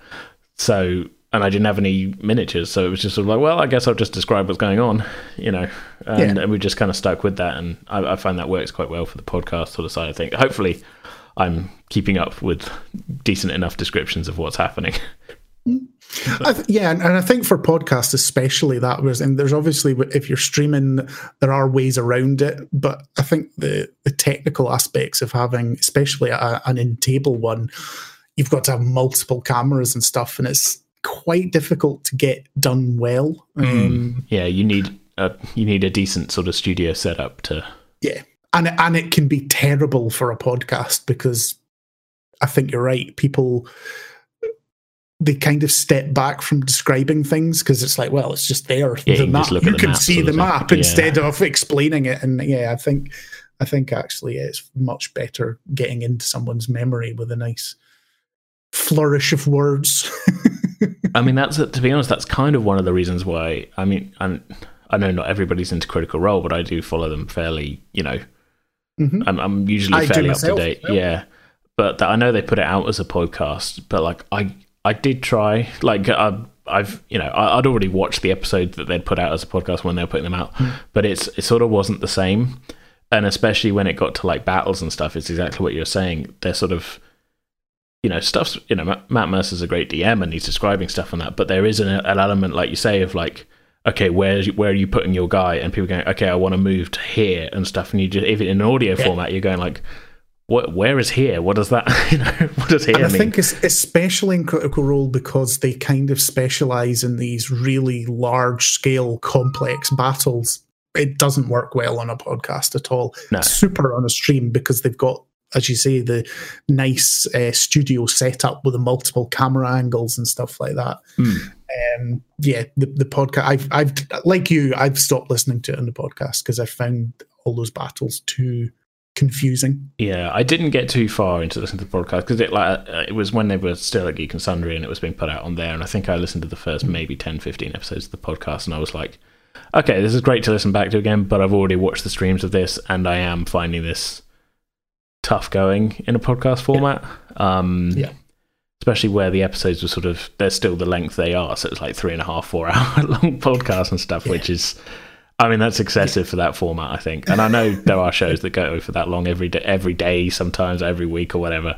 So and I didn't have any miniatures, so it was just sort of like, well, I guess I'll just describe what's going on, you know, and, yeah. and we just kind of stuck with that, and I, I, find that works quite well for the podcast sort of side of things. Hopefully, I'm keeping up with decent enough descriptions of what's happening. [laughs] Th- yeah, and, and, I think for podcasts especially that was, and there's obviously if you're streaming, there are ways around it, but I think the the technical aspects of having, especially a, an in table one, you've got to have multiple cameras and stuff, and it's quite difficult to get done well. Mm. Um, yeah, you need a you need a decent sort of studio setup to. Yeah, and and it can be terrible for a podcast because I think you're right. People they kind of step back from describing things because it's like, well, it's just there. Yeah, the you map. you can see the map instead of explaining it. And yeah, I think I think actually it's much better getting into someone's memory with a nice flourish of words. [laughs] I mean, that's to be honest, that's kind of one of the reasons why. I mean, and I know not everybody's into Critical Role, but I do follow them fairly. You know, mm-hmm. I'm, I'm, usually fairly up to date. Yeah, but I know they put it out as a podcast. But like, I I did try. Like, I, I've you know I, would already watched the episode that they'd put out as a podcast when they were putting them out, mm. but it's it sort of wasn't the same. And especially when it got to like battles and stuff, it's exactly what you're saying. They're sort of you know, stuff's, you know, Matt Mercer's a great DM and he's describing stuff on that, but there is an, an element, like you say, of like, okay, where where are you putting your guy? And people going, okay, I want to move to here and stuff. And you just if in an audio yeah. format, you're going like, what? Where is here? What does that? [laughs] You know, what does here and I mean? think it's especially in Critical Role because they kind of specialize in these really large scale, complex battles. It doesn't work well on a podcast at all. No. Super on a stream because they've got as you say, the nice uh, studio setup with the multiple camera angles and stuff like that. Mm um, yeah, the, the podcast. I've, I've like you, I've stopped listening to it on the podcast because I found all those battles too confusing. Yeah, I didn't get too far into listening to the podcast because it like uh, it was when they were still at Geek and Sundry and it was being put out on there, and I think I listened to the first mm. maybe 10, 15 episodes of the podcast, and I was like, okay, this is great to listen back to again, but I've already watched the streams of this, and I am finding this tough going in a podcast format. Yeah. Um, yeah especially where the episodes were sort of they're still the length they are so it's like three and a half four [laughs] hour long podcasts and stuff yeah. which is i mean that's excessive yeah. for that format i think and i know [laughs] there are shows that go for that long every day every day sometimes every week or whatever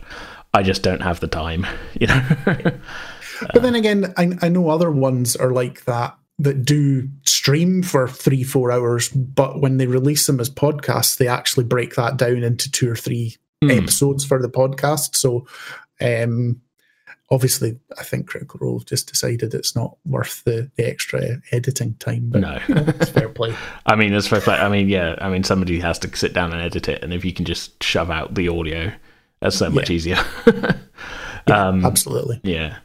i just don't have the time [laughs] you know but then again I, I know other ones are like that that do stream for three four hours but when they release them as podcasts they actually break that down into two or three mm. episodes for the podcast so um obviously, I think Critical Role have just decided it's not worth the, the extra editing time. But, no, you know, it's fair [laughs] play. I mean, it's fair play. I mean, yeah, I mean, somebody has to sit down and edit it, and if you can just shove out the audio, that's so much yeah. easier. [laughs] yeah, um, absolutely. Yeah.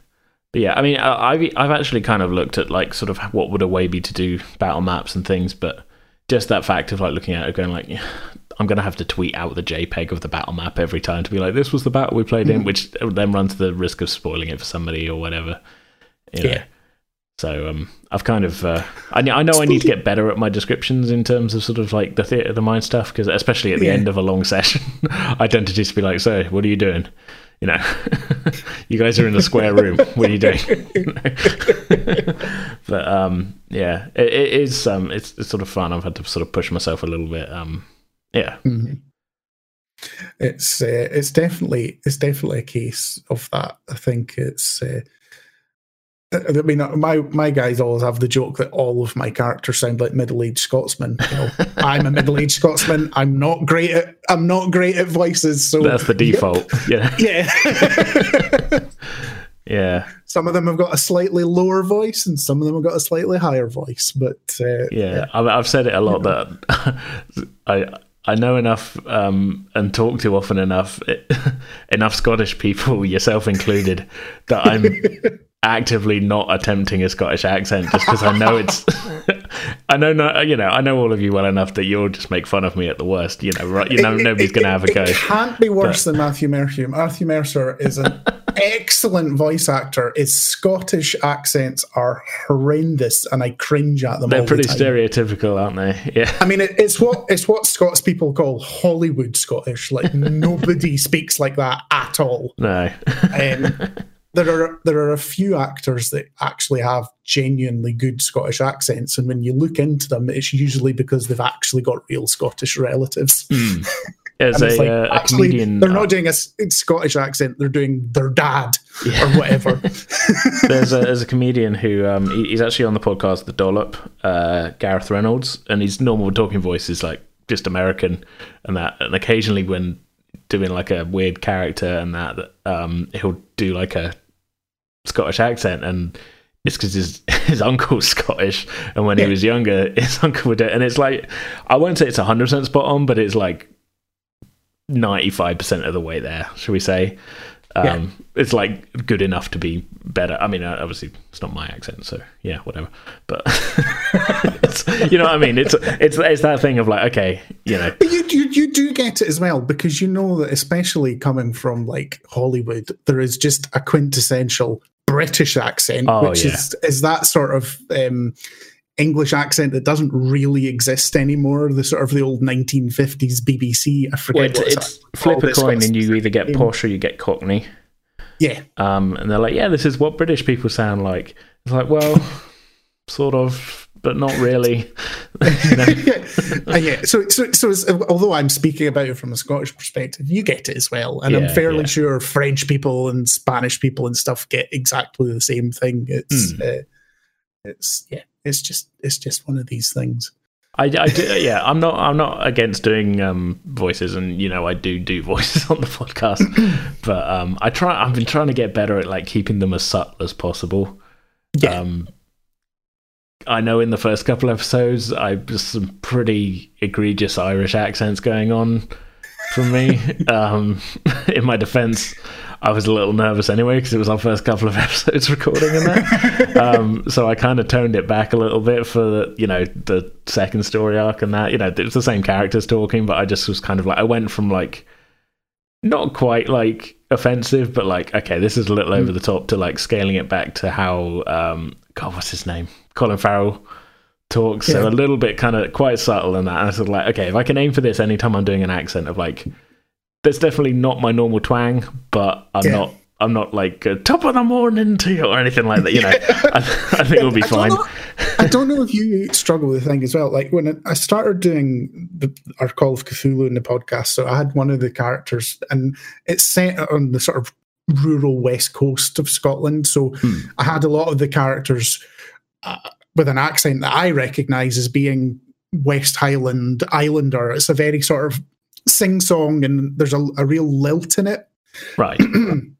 But yeah, I mean, I've I've actually kind of looked at like sort of what would a way be to do battle maps and things, but just that fact of like looking at it, going like, [sighs] I'm going to have to tweet out the JPEG of the battle map every time to be like, this was the battle we played in, hmm. which then runs the risk of spoiling it for somebody or whatever. You know? Yeah. So um, I've kind of uh, I, I know I need to get better at my descriptions in terms of sort of like the theatre of the mind stuff because especially at the yeah. end of a long [laughs] session, I tend to just be like, "So, what are you doing?" You know, [laughs] you guys are in a square room. What are you doing? [laughs] but um, yeah, it, it is. Um, it's, it's sort of fun. I've had to sort of push myself a little bit. Um, yeah. Mm-hmm. It's uh, it's definitely it's definitely a case of that. I think it's. Uh, I mean, my my guys always have the joke that all of my characters sound like middle-aged Scotsmen. You know, [laughs] I'm a middle-aged Scotsman. I'm not great at I'm not great at voices. So that's the default. Yep. Yeah. [laughs] Yeah. [laughs] yeah. Some of them have got a slightly lower voice, and some of them have got a slightly higher voice. But uh, yeah, yeah. I've said it a lot that I I know enough um, and talk to often enough enough Scottish people, yourself included, that I'm actively not attempting a Scottish accent just because I know it's. [laughs] I know, no, you know, I know all of you well enough that you'll just make fun of me at the worst. You know, right? You know, it, nobody's going to have a go. It can't be worse but, than Matthew Mercer. Matthew Mercer is an [laughs] excellent voice actor. His Scottish accents are horrendous, and I cringe at them. They're pretty the stereotypical, aren't they? Yeah. I mean, it, it's what it's what Scots people call Hollywood Scottish. Like [laughs] nobody speaks like that at all. No. Um, there are there are a few actors that actually have genuinely good Scottish accents, and when you look into them, it's usually because they've actually got real Scottish relatives. Mm. [laughs] As a, like, uh, actually, a comedian, they're not uh, doing a Scottish accent; they're doing their dad yeah. or whatever. [laughs] [laughs] there's, a, there's a comedian who um, he, he's actually on the podcast, The Dollop, uh, Gareth Reynolds, and his normal talking voice is like just American, and that, and occasionally when doing like a weird character and that, um, he'll do like a Scottish accent, and it's because his [laughs] his uncle's Scottish, and when yeah. he was younger, [laughs] his uncle would do it, and it's like I won't say it's hundred percent spot on, but it's like ninety five percent of the way there, should we say? Um, yeah. It's like good enough to be better. I mean, uh, obviously it's not my accent, so yeah, whatever. But [laughs] you know what I mean? It's it's it's that thing of like, okay, you know. But you, you you do get it as well because you know that especially coming from like Hollywood, there is just a quintessential British accent, oh, which yeah. is is that sort of um, English accent that doesn't really exist anymore. The sort of the old 1950s BBC. I forget. Well, it's, it's flip a coin and you either get posh or you get Cockney. Yeah. Um, and they're like, yeah, this is what British people sound like. It's like, well, [laughs] sort of but not really. [laughs] [laughs] yeah. Yeah. So, so, so although I'm speaking about it from a Scottish perspective, you get it as well, and yeah, I'm fairly yeah. sure French people and Spanish people and stuff get exactly the same thing. It's, mm. uh, it's yeah, it's just it's just one of these things. I, I do, yeah, I'm not I'm not against doing um, voices, and you know I do do [laughs] voices on the podcast, [clears throat] but um, I try I've been trying to get better at like keeping them as subtle as possible. Yeah. Um, I know in the first couple of episodes, I just some pretty egregious Irish accents going on from me. [laughs] um, [laughs] in my defense, I was a little nervous anyway because it was our first couple of [laughs] episodes recording in that. um, so I kind of toned it back a little bit for the, you know the second story arc and that. You know, it was the same characters talking, but I just was kind of like I went from like not quite like offensive, but like okay, this is a little over the top to like scaling it back to how um, God, what's his name? Colin Farrell talks. So a little bit kind of quite subtle in that. And I was like, okay, if I can aim for this anytime I'm doing an accent of like, that's definitely not my normal twang, but I'm Yeah. not. I'm not like top of the morning to you or anything like that. You know, [laughs] I, I think it'll be I don't fine. know- I don't know if you struggle with the thing as well. Like when I started doing the, our Call of Cthulhu in the podcast, so I had one of the characters, and it's set on the sort of rural west coast of Scotland. So Hmm. I had a lot of the characters uh, with an accent that I recognise as being West Highland Islander. It's a very sort of sing song, and there's a, a real lilt in it Right. [clears throat]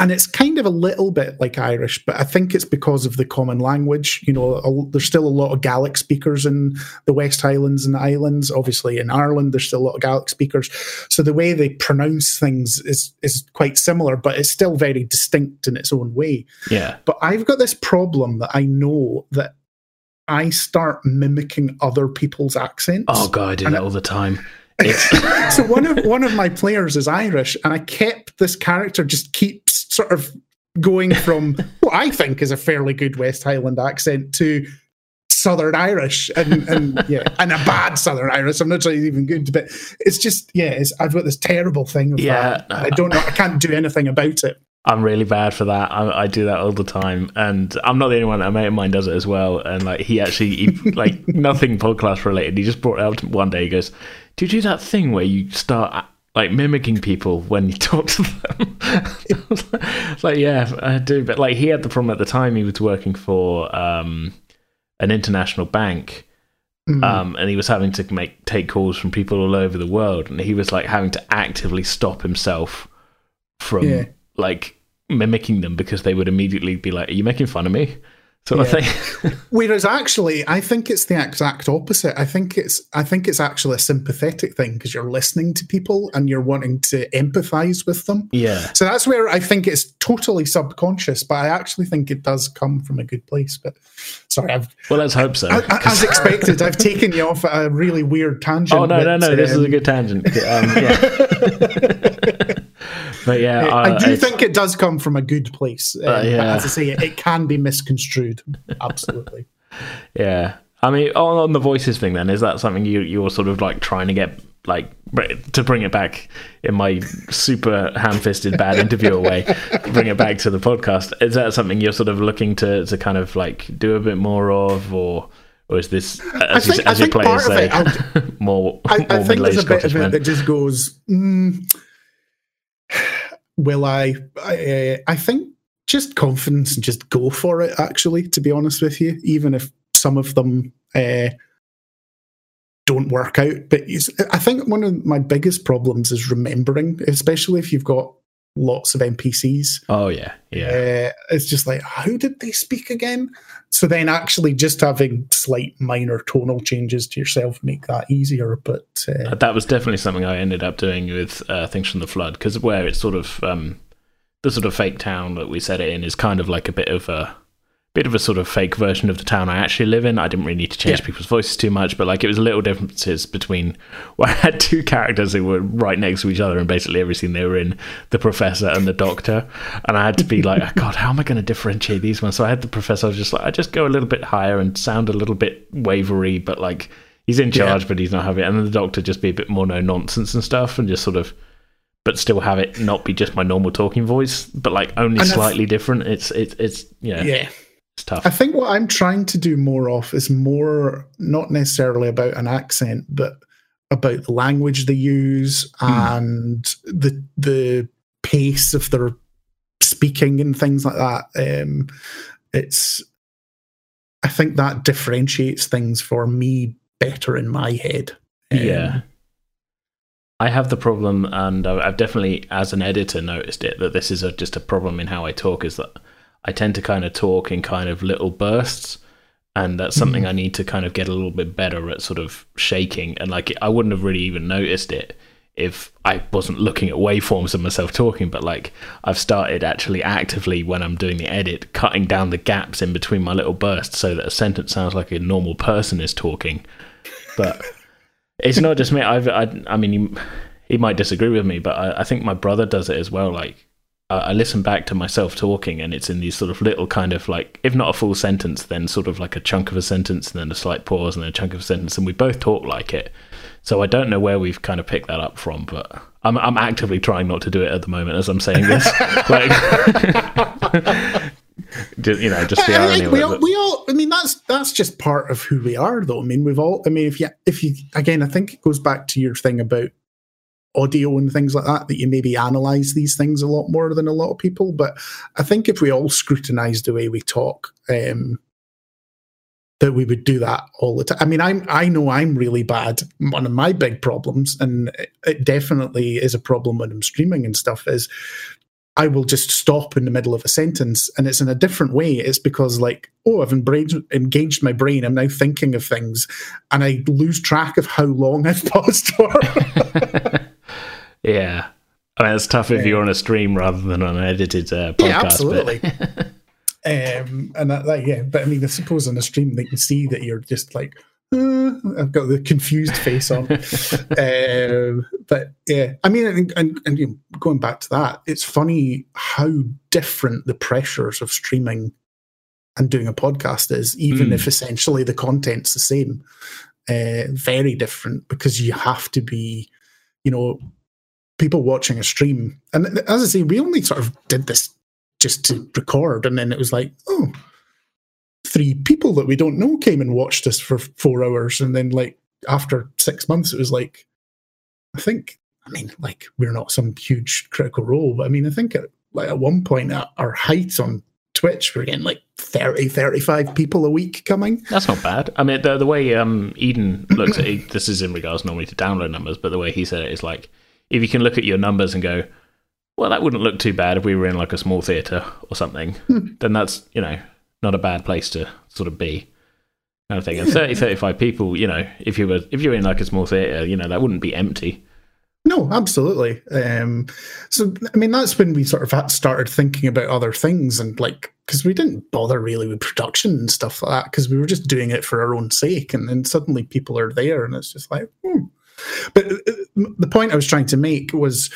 and it's kind of a little bit like Irish, but I think it's because of the common language. You know, a, there's still a lot of Gaelic speakers in the West Highlands and the islands. Obviously, in Ireland, there's still a lot of Gaelic speakers. So the way they pronounce things is is quite similar, but it's still very distinct in its own way. Yeah. But I've got this problem that I know that I start mimicking other people's accents. Oh god, I do that all the time. [laughs] So one of one of my players is Irish, and I kept this character just keeps sort of going from [laughs] what I think is a fairly good West Highland accent to Southern Irish, and and yeah, [laughs] and a bad Southern Irish. I'm not sure he's even good, but it's just yeah, it's, I've got this terrible thing. Of Yeah, that. I uh, don't know. I can't do anything about it. I'm really bad for that. I, I do that all the time, and I'm not the only one. A mate of mine does it as well, and like he actually, he, like nothing podcast related. He just brought it up one day. He goes, "Do you do that thing where you start like mimicking people when you [laughs] talk to them?" Like, like, yeah, I do. But like he had the problem at the time. He was working for um, an international bank. Mm. Um, and he was having to make take calls from people all over the world, and he was like having to actively stop himself from Yeah. like mimicking them because they would immediately be like, "Are you making fun of me?" Sort of Yeah. thing. [laughs] Whereas actually, I think it's the exact opposite. I think it's I think it's actually a sympathetic thing because you're listening to people and you're wanting to empathize with them. yeah, So that's where I think it's totally subconscious, but I actually think it does come from a good place. But sorry, I've well, let's hope so. I- I- as expected, I've taken you off at a really weird tangent. oh no, no, but, no! This is a um, good tangent. Um, [laughs] yeah. [laughs] but yeah, I uh, do think it does come from a good place. Um, But yeah. as I say, it, it can be misconstrued. Absolutely. [laughs] Yeah, I mean, on, on the voices thing, then is that something you you're sort of like trying to get like to bring it back in my super ham-fisted bad interviewer way, bring it back to the podcast? Is that something you're sort of looking to to kind of like do a bit more of, or or is this as, think- you, I as your think players say it, [laughs] more I, more I think there's a bit of it men? that just goes, mm, will I? I, I think just confidence and just go for it, actually, to be honest with you, even if some of them uh, don't work out. But I think one of my biggest problems is remembering, especially if you've got lots of NPCs. Oh yeah, yeah. Uh, it's just like, how did they speak again? So then actually just having slight minor tonal changes to yourself make that easier. But uh, Uh, that was definitely something I ended up doing with uh, Things from the Flood because where it's sort of um, the sort of fake town that we set it in is kind of like a bit of a bit of a sort of fake version of the town I actually live in. I didn't really need to change Yeah. people's voices too much, but like it was little differences between [laughs] where I had two characters who were right next to each other and basically every scene they were in, the professor and the doctor, and I had to be [laughs] like, oh, God, how am I going to differentiate these ones? So I had the professor I was just like, I just go a little bit higher and sound a little bit wavery, but like he's in charge, but he's not having it. And then the doctor just be a bit more no nonsense and stuff, and just sort of, but still have it not be just my normal talking voice, but like only And I th- slightly different. It's it's it's yeah, yeah. It's tough. I think what I'm trying to do more of is more not necessarily about an accent, but about the language they use and the the pace of their speaking and things like that. Um, it's I think that differentiates things for me better in my head. Um, yeah. I have the problem, and I've definitely, as an editor, noticed it that this is a, just a problem in how I talk. Is that I tend to kind of talk in kind of little bursts, and that's something mm. I need to kind of get a little bit better at, sort of shaking. And like, I wouldn't have really even noticed it if I wasn't looking at waveforms of myself talking, but like I've started actually actively when I'm doing the edit, cutting down the gaps in between my little bursts so that a sentence sounds like a normal person is talking. But [laughs] it's not just me. I've, I, I mean, he, he, might disagree with me, but I, I, think my brother does it as well. Like I, I listen back to myself talking, and it's in these sort of little kind of like, if not a full sentence, then sort of like a chunk of a sentence, and then a slight pause, and then a chunk of a sentence, and we both talk like it so I don't know where we've kind of picked that up from, but I'm I'm actively trying not to do it at the moment as I'm saying this. [laughs] like, [laughs] just, you know, just the irony. we, all, we all, I mean, that's that's just part of who we are, though. I mean, we've all. I mean, if you if you again, I think it goes back to your thing about audio and things like that that you maybe analyze these things a lot more than a lot of people but i think if we all scrutinize the way we talk um, that we would do that all the time. I mean, I'm I know I'm really bad. One of my big problems, and it definitely is a problem when I'm streaming and stuff, is I will just stop in the middle of a sentence, and it's in a different way. It's because like, oh, I've engaged my brain. I'm now thinking of things, and I lose track of how long I've [laughs] paused for. [laughs] yeah. I mean, it's tough if you're on a stream rather than on an edited uh, podcast. Yeah, absolutely. [laughs] Um, and that, that, yeah, but I mean, I suppose on a stream they can see that you're just like, uh, I've got the confused face on. [laughs] um, but yeah, I mean, and, and, and you know, going back to that, it's funny how different the pressures of streaming and doing a podcast is, even mm. if essentially the content's the same. Uh, very different because you have to be, you know, people watching a stream. And as I say, we only sort of did this just to record. And then it was like, oh, three people that we don't know came and watched us for four hours. And then, like, after six months, it was like, I think, I mean, like, we're not some huge critical role, but I mean, I think at, like, at one point, at our height on Twitch, we're getting like 30, 35 people a week coming. That's not bad. I mean, the, the way um, Eden looks at it, this is in regards normally to download numbers, but the way he said it is like, if you can look at your numbers and go, well, that wouldn't look too bad if we were in like a small theatre or something. Hmm. then that's, you know, not a bad place to sort of be. Kind of thing. And 30, 35 people, you know, if you were if you're in like a small theatre, you know, that wouldn't be empty. No, absolutely. Um, so, I mean, that's when we sort of started thinking about other things and like, because we didn't bother really with production and stuff like that because we were just doing it for our own sake. And then suddenly people are there and it's just like, hmm. But uh, the point I was trying to make was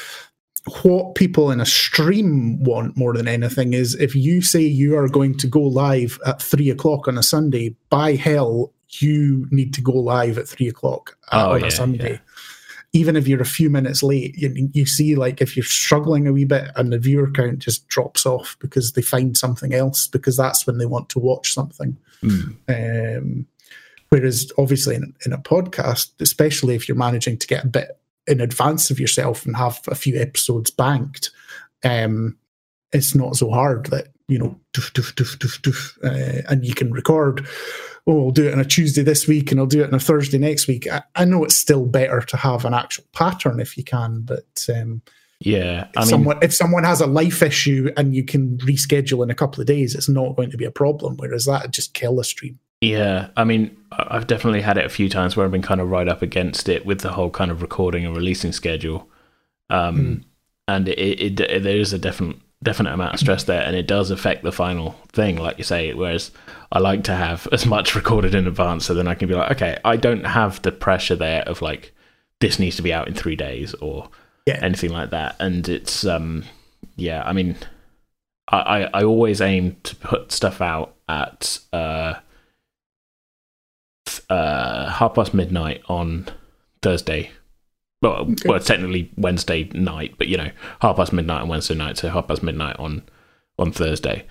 what people in a stream want more than anything is if you say you are going to go live at three o'clock on a Sunday, by hell, you need to go live at three o'clock oh, on yeah, a Sunday. Yeah. Even if you're a few minutes late, you, you, see, like, if you're struggling a wee bit and the viewer count just drops off because they find something else, because that's when they want to watch something. Mm. Um, whereas, obviously, in, in a podcast, especially if you're managing to get a bit in advance of yourself and have a few episodes banked, um, it's not so hard that you know, doof, doof, doof, doof, doof, uh, and you can record. Oh, I'll do it on a Tuesday this week, and I'll do it on a Thursday next week. I, I know it's still better to have an actual pattern if you can, but um, yeah, I if mean, someone if someone has a life issue and you can reschedule in a couple of days, it's not going to be a problem. Whereas that just kill a stream. Yeah, I mean, I've definitely had it a few times where I've been kind of right up against it with the whole kind of recording and releasing schedule, um, mm. and it, it, it, there is a definite definite amount of stress there, and it does affect the final thing, like you say. Whereas I like to have [laughs] as much recorded in advance, so then I can be like, okay, I don't have the pressure there of like this needs to be out in three days or yeah. anything like that, and it's um, yeah, I mean. I, I always aim to put stuff out at uh, uh, half past midnight on Thursday. Well, okay. well, technically Wednesday night, but you know, half past midnight on Wednesday night, so half past midnight on on Thursday.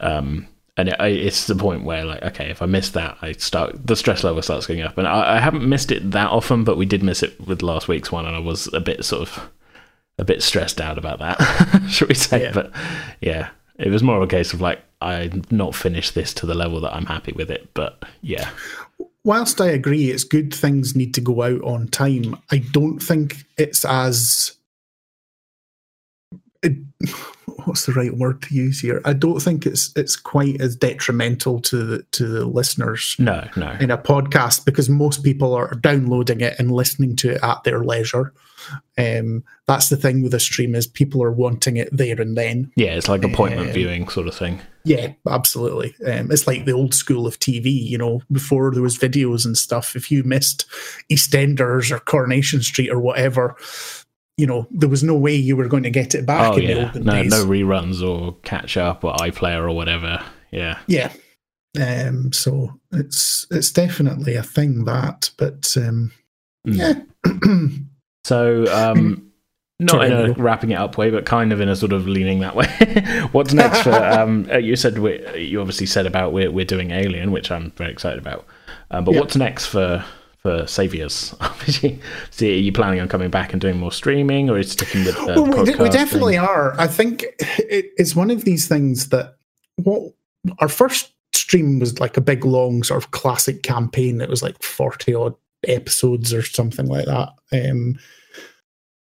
Um, and it, it's the point where, like, okay, if I miss that, I start the stress level starts going up. And I, I haven't missed it that often, but we did miss it with last week's one, and I was a bit sort of a bit stressed out about that, [laughs] should we say? Yeah. But yeah, it was more of a case of like, I've not finished this to the level that I'm happy with it. But yeah, whilst I agree it's good things need to go out on time, I don't think it's as it, [laughs] what's the right word to use here? I don't think it's it's quite as detrimental to the to the listeners. No, no. In a podcast because most people are downloading it and listening to it at their leisure. Um, that's the thing with a stream is people are wanting it there and then. Yeah, it's like appointment um, viewing sort of thing. Yeah, absolutely. Um, it's like the old school of TV. You know, before there was videos and stuff. If you missed EastEnders or Coronation Street or whatever, you know, there was no way you were going to get it back oh, in yeah. no, days. No reruns or catch up or iPlayer or whatever. Yeah. Yeah. Um, so it's it's definitely a thing that, but um, mm. yeah. [clears throat] so um, [clears throat] not in a wrapping it up way, but kind of in a sort of leaning that way. [laughs] What's next for? [laughs] Um, uh, you said you obviously said about we're we're doing Alien, which I'm very excited about. Um, but what's next for for Saviors? [laughs] See, are you planning on coming back and doing more streaming, or is sticking with the well, we, we, definitely are. I think it, it's one of these things that what our first stream was like a big long sort of classic campaign that was like forty odd episodes or something like that. Um,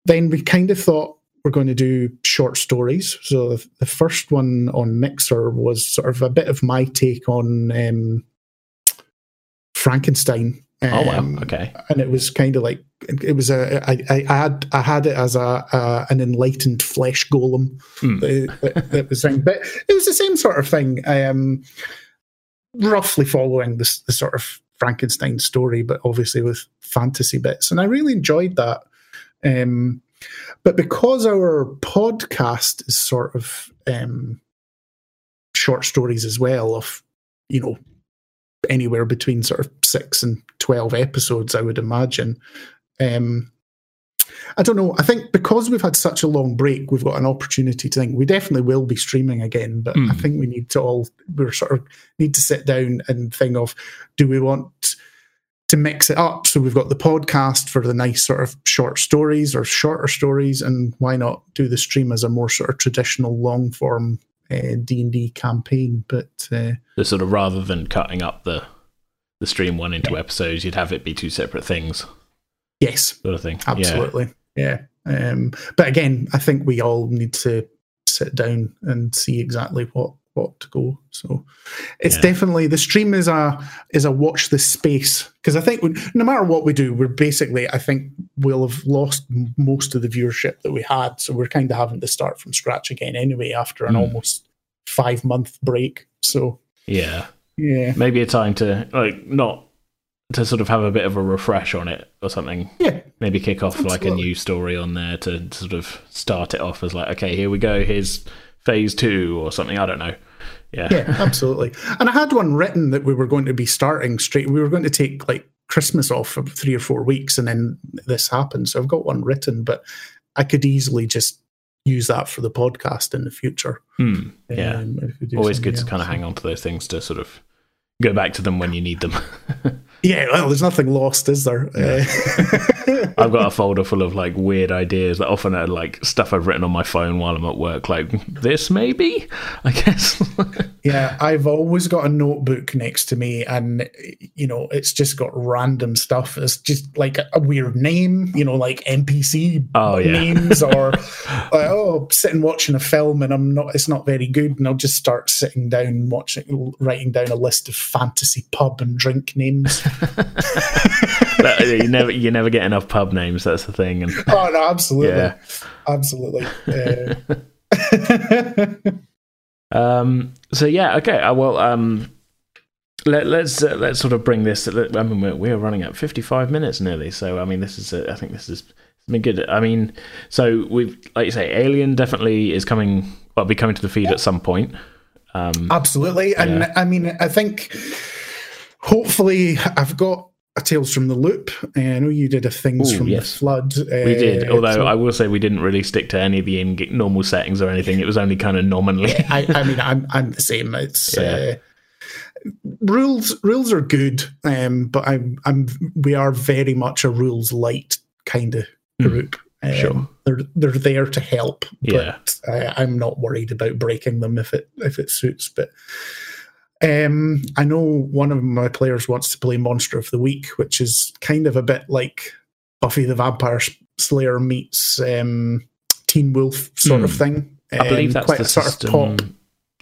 then we kind of thought we're going to do short stories. So the first one on Mixer was sort of a bit of my take on um, Frankenstein oh wow! Um, okay. And it was kind of like it was a I, I had I had it as a, a an enlightened flesh golem mm. that, that, was saying, but it was the same sort of thing. Um, roughly following this the sort of Frankenstein story, but obviously with fantasy bits, and I really enjoyed that. Um, but because our podcast is sort of um, short stories as well of you know anywhere between sort of six and 12 episodes, I would imagine. Um, I don't know. I think because we've had such a long break, we've got an opportunity to think we definitely will be streaming again. But mm. I think we need to all we're sort of need to sit down and think of do we want to mix it up? So we've got the podcast for the nice sort of short stories or shorter stories, and why not do the stream as a more sort of traditional long form uh, D and D campaign? But uh, so sort of rather than cutting up the the stream one into yeah. episodes, you'd have it be two separate things. Yes, sort of thing. Absolutely, yeah. yeah. Um, but again, I think we all need to sit down and see exactly what what to go. So it's yeah. definitely the stream is a is a watch this space because I think we, no matter what we do, we're basically I think we'll have lost most of the viewership that we had. So we're kind of having to start from scratch again anyway after an mm. almost five month break. So yeah, yeah. Maybe a time to like not to sort of have a bit of a refresh on it or something. Yeah. Maybe kick off Absolutely. like a new story on there to sort of start it off as like, okay, here we go, here's phase two or something. I don't know. Yeah. Yeah, absolutely. and I had one written that we were going to be starting straight. We were going to take like Christmas off for three or four weeks and then this happened. So I've got one written, but I could easily just use that for the podcast in the future. Mm, yeah, um, always good to kind of hang on to those things to sort of go back to them when you need them. [laughs] yeah, well, there's nothing lost, is there? Yeah. Eh. [laughs] I've got a folder full of like weird ideas that often are like stuff I've written on my phone while I'm at work. Like this, maybe, I guess. [laughs] yeah, I've always got a notebook next to me, and you know, it's just got random stuff. It's just like a, a weird name, you know, like NPC oh, yeah. names, [laughs] or like, oh, sitting watching a film and I'm not, it's not very good, and I'll just start sitting down watching, writing down a list of fantasy pub and drink names. You never, you never get enough pub names. That's the thing. And, oh no, absolutely, yeah. absolutely. Uh, [laughs] [laughs] um. So yeah. Okay. Uh, well. Um. Let, let's uh, let's sort of bring this. I mean, we're, we're running at fifty five minutes nearly. So I mean, this is. A, I think this has been good. I mean, so we've like you say, Alien definitely is coming. Well, be coming to the feed at some point. Um, Absolutely, and yeah. I mean, I think hopefully I've got a Tales from the Loop. Uh, I know you did a Things Ooh, from yes. the Flood. Uh, we did, although so, I will say we didn't really stick to any of the in normal settings or anything. It was only kind of nominally. I, I, mean, I'm I'm the same. It's yeah. uh, rules rules are good, um, but I'm I'm we are very much a rules light kind of hmm. group. Um, Sure. They're they're there to help. Yeah. But I, I'm not worried about breaking them if it if it suits. But um, I know one of my players wants to play Monster of the Week, which is kind of a bit like Buffy the Vampire Slayer meets um, Teen Wolf sort of Hmm. thing. I believe Um, that's quite the sort system. of pop.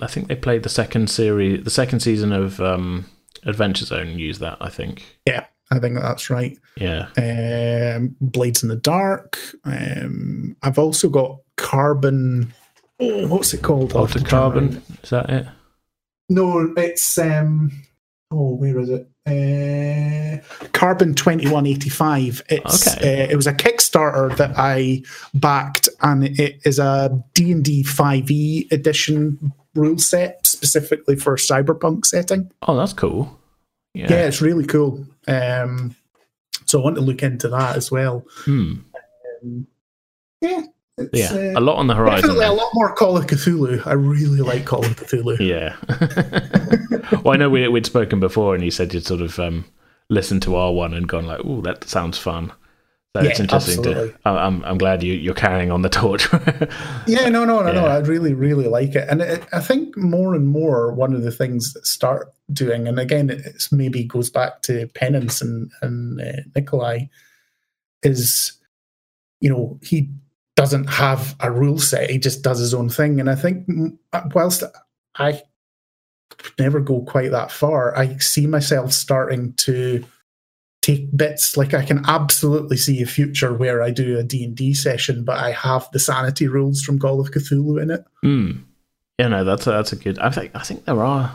I think they played the second series, the second season of um, Adventure Zone. Used that, I think. Yeah, I think that's right. Yeah. um, Blades in the Dark. Um, I've also got Carbon. Oh, what's it called? I'll have Altered to turn Carbon. Is that it? No, it's um. Oh, where is it? Uh, Carbon twenty one eighty five. It's Okay. uh, it was a Kickstarter that I backed, and it is a D and D five E edition rule set specifically for cyberpunk setting. Oh, that's cool. Yeah. Yeah, it's really cool. Um, so I want to look into that as well. Hmm. Um, yeah, it's, Yeah. uh, a lot on the horizon. definitely a lot more Call of Cthulhu. I really like Call of Cthulhu. [laughs] Yeah. [laughs] well, I know we, we'd spoken before, and you said you'd sort of um, listened to our one and gone like, "Oh, that sounds fun." So it's interesting absolutely. to. I'm I'm glad you you're carrying on the torch. [laughs] Yeah, no, no, no, no. I really, really like it, and it, I think more and more one of the things that start doing, and again, it's maybe goes back to Penance and and uh, Nikolai, is you know he doesn't have a rule set; he just does his own thing, and I think mm, whilst I never go quite that far, I see myself starting to take bits like i can absolutely see a future where i do a d&d session but i have the sanity rules from call of cthulhu in it Hmm. Yeah, no, that's a, that's a good. I think I think there are.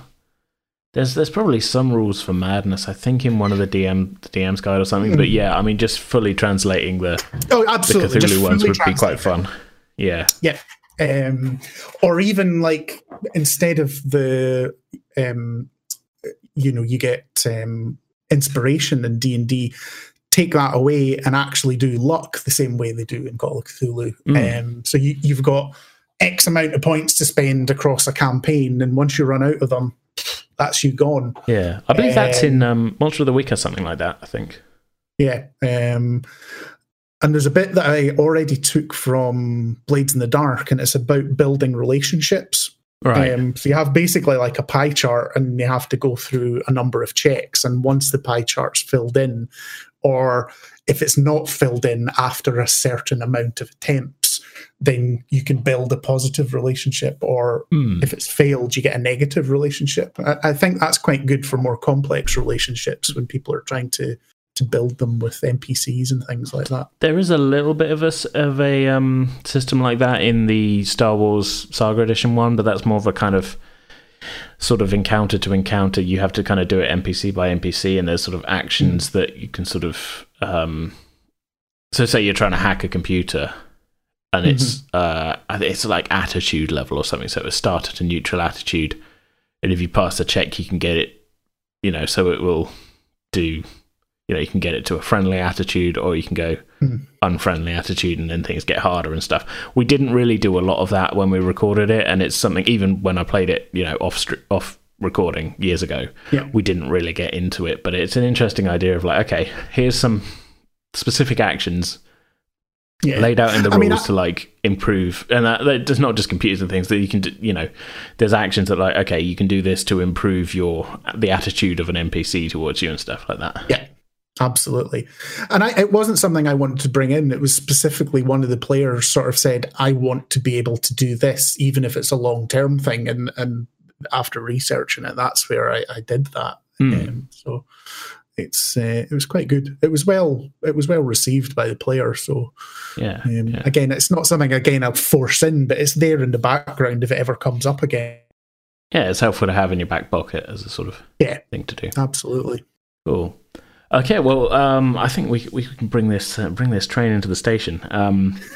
There's there's probably some rules for madness. I think in one of the DM the DM's guide or something. But yeah, I mean, just fully translating the oh the absolutely just Cthulhu ones would be quite fun. Yeah. yeah um or even like instead of the um you know you get um inspiration in d&d take that away and actually do luck the same way they do in call of cthulhu Mm. um so you, you've got x amount of points to spend across a campaign and once you run out of them that's you gone Yeah, I believe that's in um, Monster of the Week or something like that. I think. Yeah. Um, and there's a bit that I already took from Blades in the Dark, and it's about building relationships. Right. Um, so you have basically like a pie chart, and you have to go through a number of checks. And once the pie chart's filled in, or if it's not filled in after a certain amount of attempts, then you can build a positive relationship. Or Hmm. if it's failed, you get a negative relationship. I, I think that's quite good for more complex relationships when people are trying to to build them with NPCs and things like that. There is a little bit of a of a um, system like that in the Star Wars Saga Edition one, but that's more of a kind of sort of encounter to encounter. You have to kind of do it NPC by NPC, and there's sort of actions that you can sort of. Um, so, say you're trying to hack a computer, and it's uh, it's like attitude level or something. So, it's at a neutral attitude, and if you pass the check, you can get it. You know, so it will do you know you can get it to a friendly attitude or you can go Mhm. unfriendly attitude and then things get harder and stuff we didn't really do a lot of that when we recorded it and it's something even when i played it you know off off recording years ago Yeah. we didn't really get into it but it's an interesting idea of like okay here's some specific actions Yeah. laid out in the I rules mean, I- to like improve and that, that does not just computers and things that you can do you know there's actions that like okay you can do this to improve your the attitude of an npc towards you and stuff like that Yeah, absolutely. And I, it wasn't something I wanted to bring in. It was specifically one of the players sort of said, "I want to be able to do this, even if it's a long term thing." And and after researching it, that's where I, I did that. Hmm. Um, so it's uh, it was quite good. It was well it was well received by the player. So yeah, um, yeah. again, it's not something again I'll force in, but it's there in the background if it ever comes up again. Yeah, it's helpful to have in your back pocket as a sort of Yeah. thing to do. Absolutely. Cool. Okay, well, um, I think we we can bring this uh, bring this train into the station. Um, [laughs]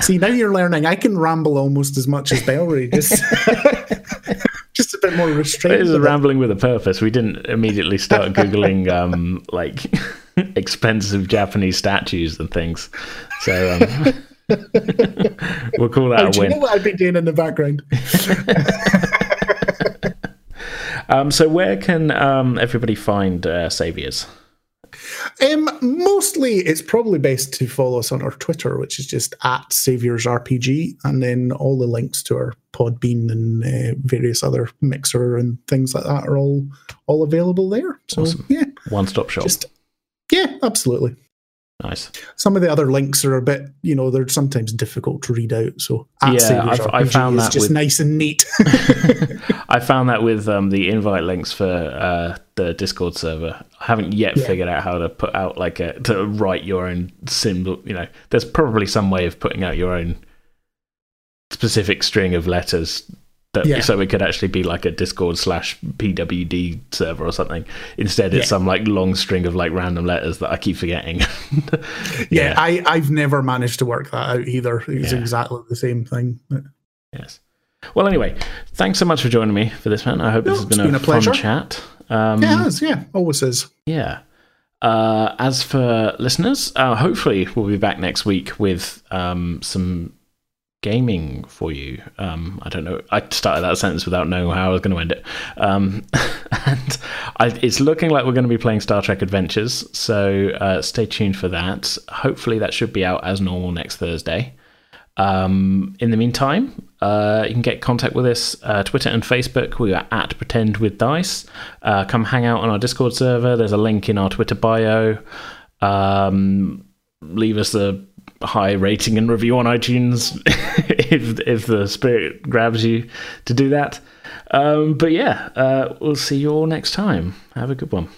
See, now you're learning. I can ramble almost as much as Bellry. Just, [laughs] [laughs] just a bit more restrained. this is it. rambling with a purpose. We didn't immediately start googling um, like [laughs] expensive Japanese statues and things. So um, [laughs] we'll call Oh, that do a you know win. what I've been doing in the background? [laughs] Um, so where can um, everybody find uh, saviors? Um, mostly, it's probably best to follow us on our Twitter, which is just at Saviors RPG, and then all the links to our Podbean and uh, various other Mixer and things like that are all all available there. So Awesome. yeah, One stop shop. just yeah, absolutely. nice. Some of the other links are a bit, you know, they're sometimes difficult to read out. So Yeah, I've- I found that just with- nice and neat. [laughs] I found that with um, the invite links for uh, the Discord server. I haven't yet Yeah. figured out how to put out like a to write your own symbol. You know, there's probably some way of putting out your own specific string of letters. That, Yeah. So it could actually be like a Discord slash PWD server or something. Instead, it's Yeah. some like long string of like random letters that I keep forgetting. [laughs] yeah, I, I've never managed to work that out either. It's Yeah. exactly the same thing. Yes. Well, anyway, thanks so much for joining me for this, man. I hope No, this has been, been a, a fun chat. Um, Yeah, it has, yeah, always is. Yeah. Uh, as for listeners, uh, hopefully we'll be back next week with um, some gaming for you. Um, I don't know. I started that sentence without knowing how I was going to end it. Um, [laughs] and I, it's looking like we're going to be playing Star Trek Adventures. So uh, stay tuned for that. Hopefully that should be out as normal next Thursday. Um, in the meantime, uh, you can get contact with us uh, Twitter and Facebook. We are at Pretend with Dice. Uh, come hang out on our Discord server. There's a link in our Twitter bio. Um, leave us a high rating and review on iTunes [laughs] if if the spirit grabs you to do that. Um, but yeah, uh, we'll see you all next time. Have a good one.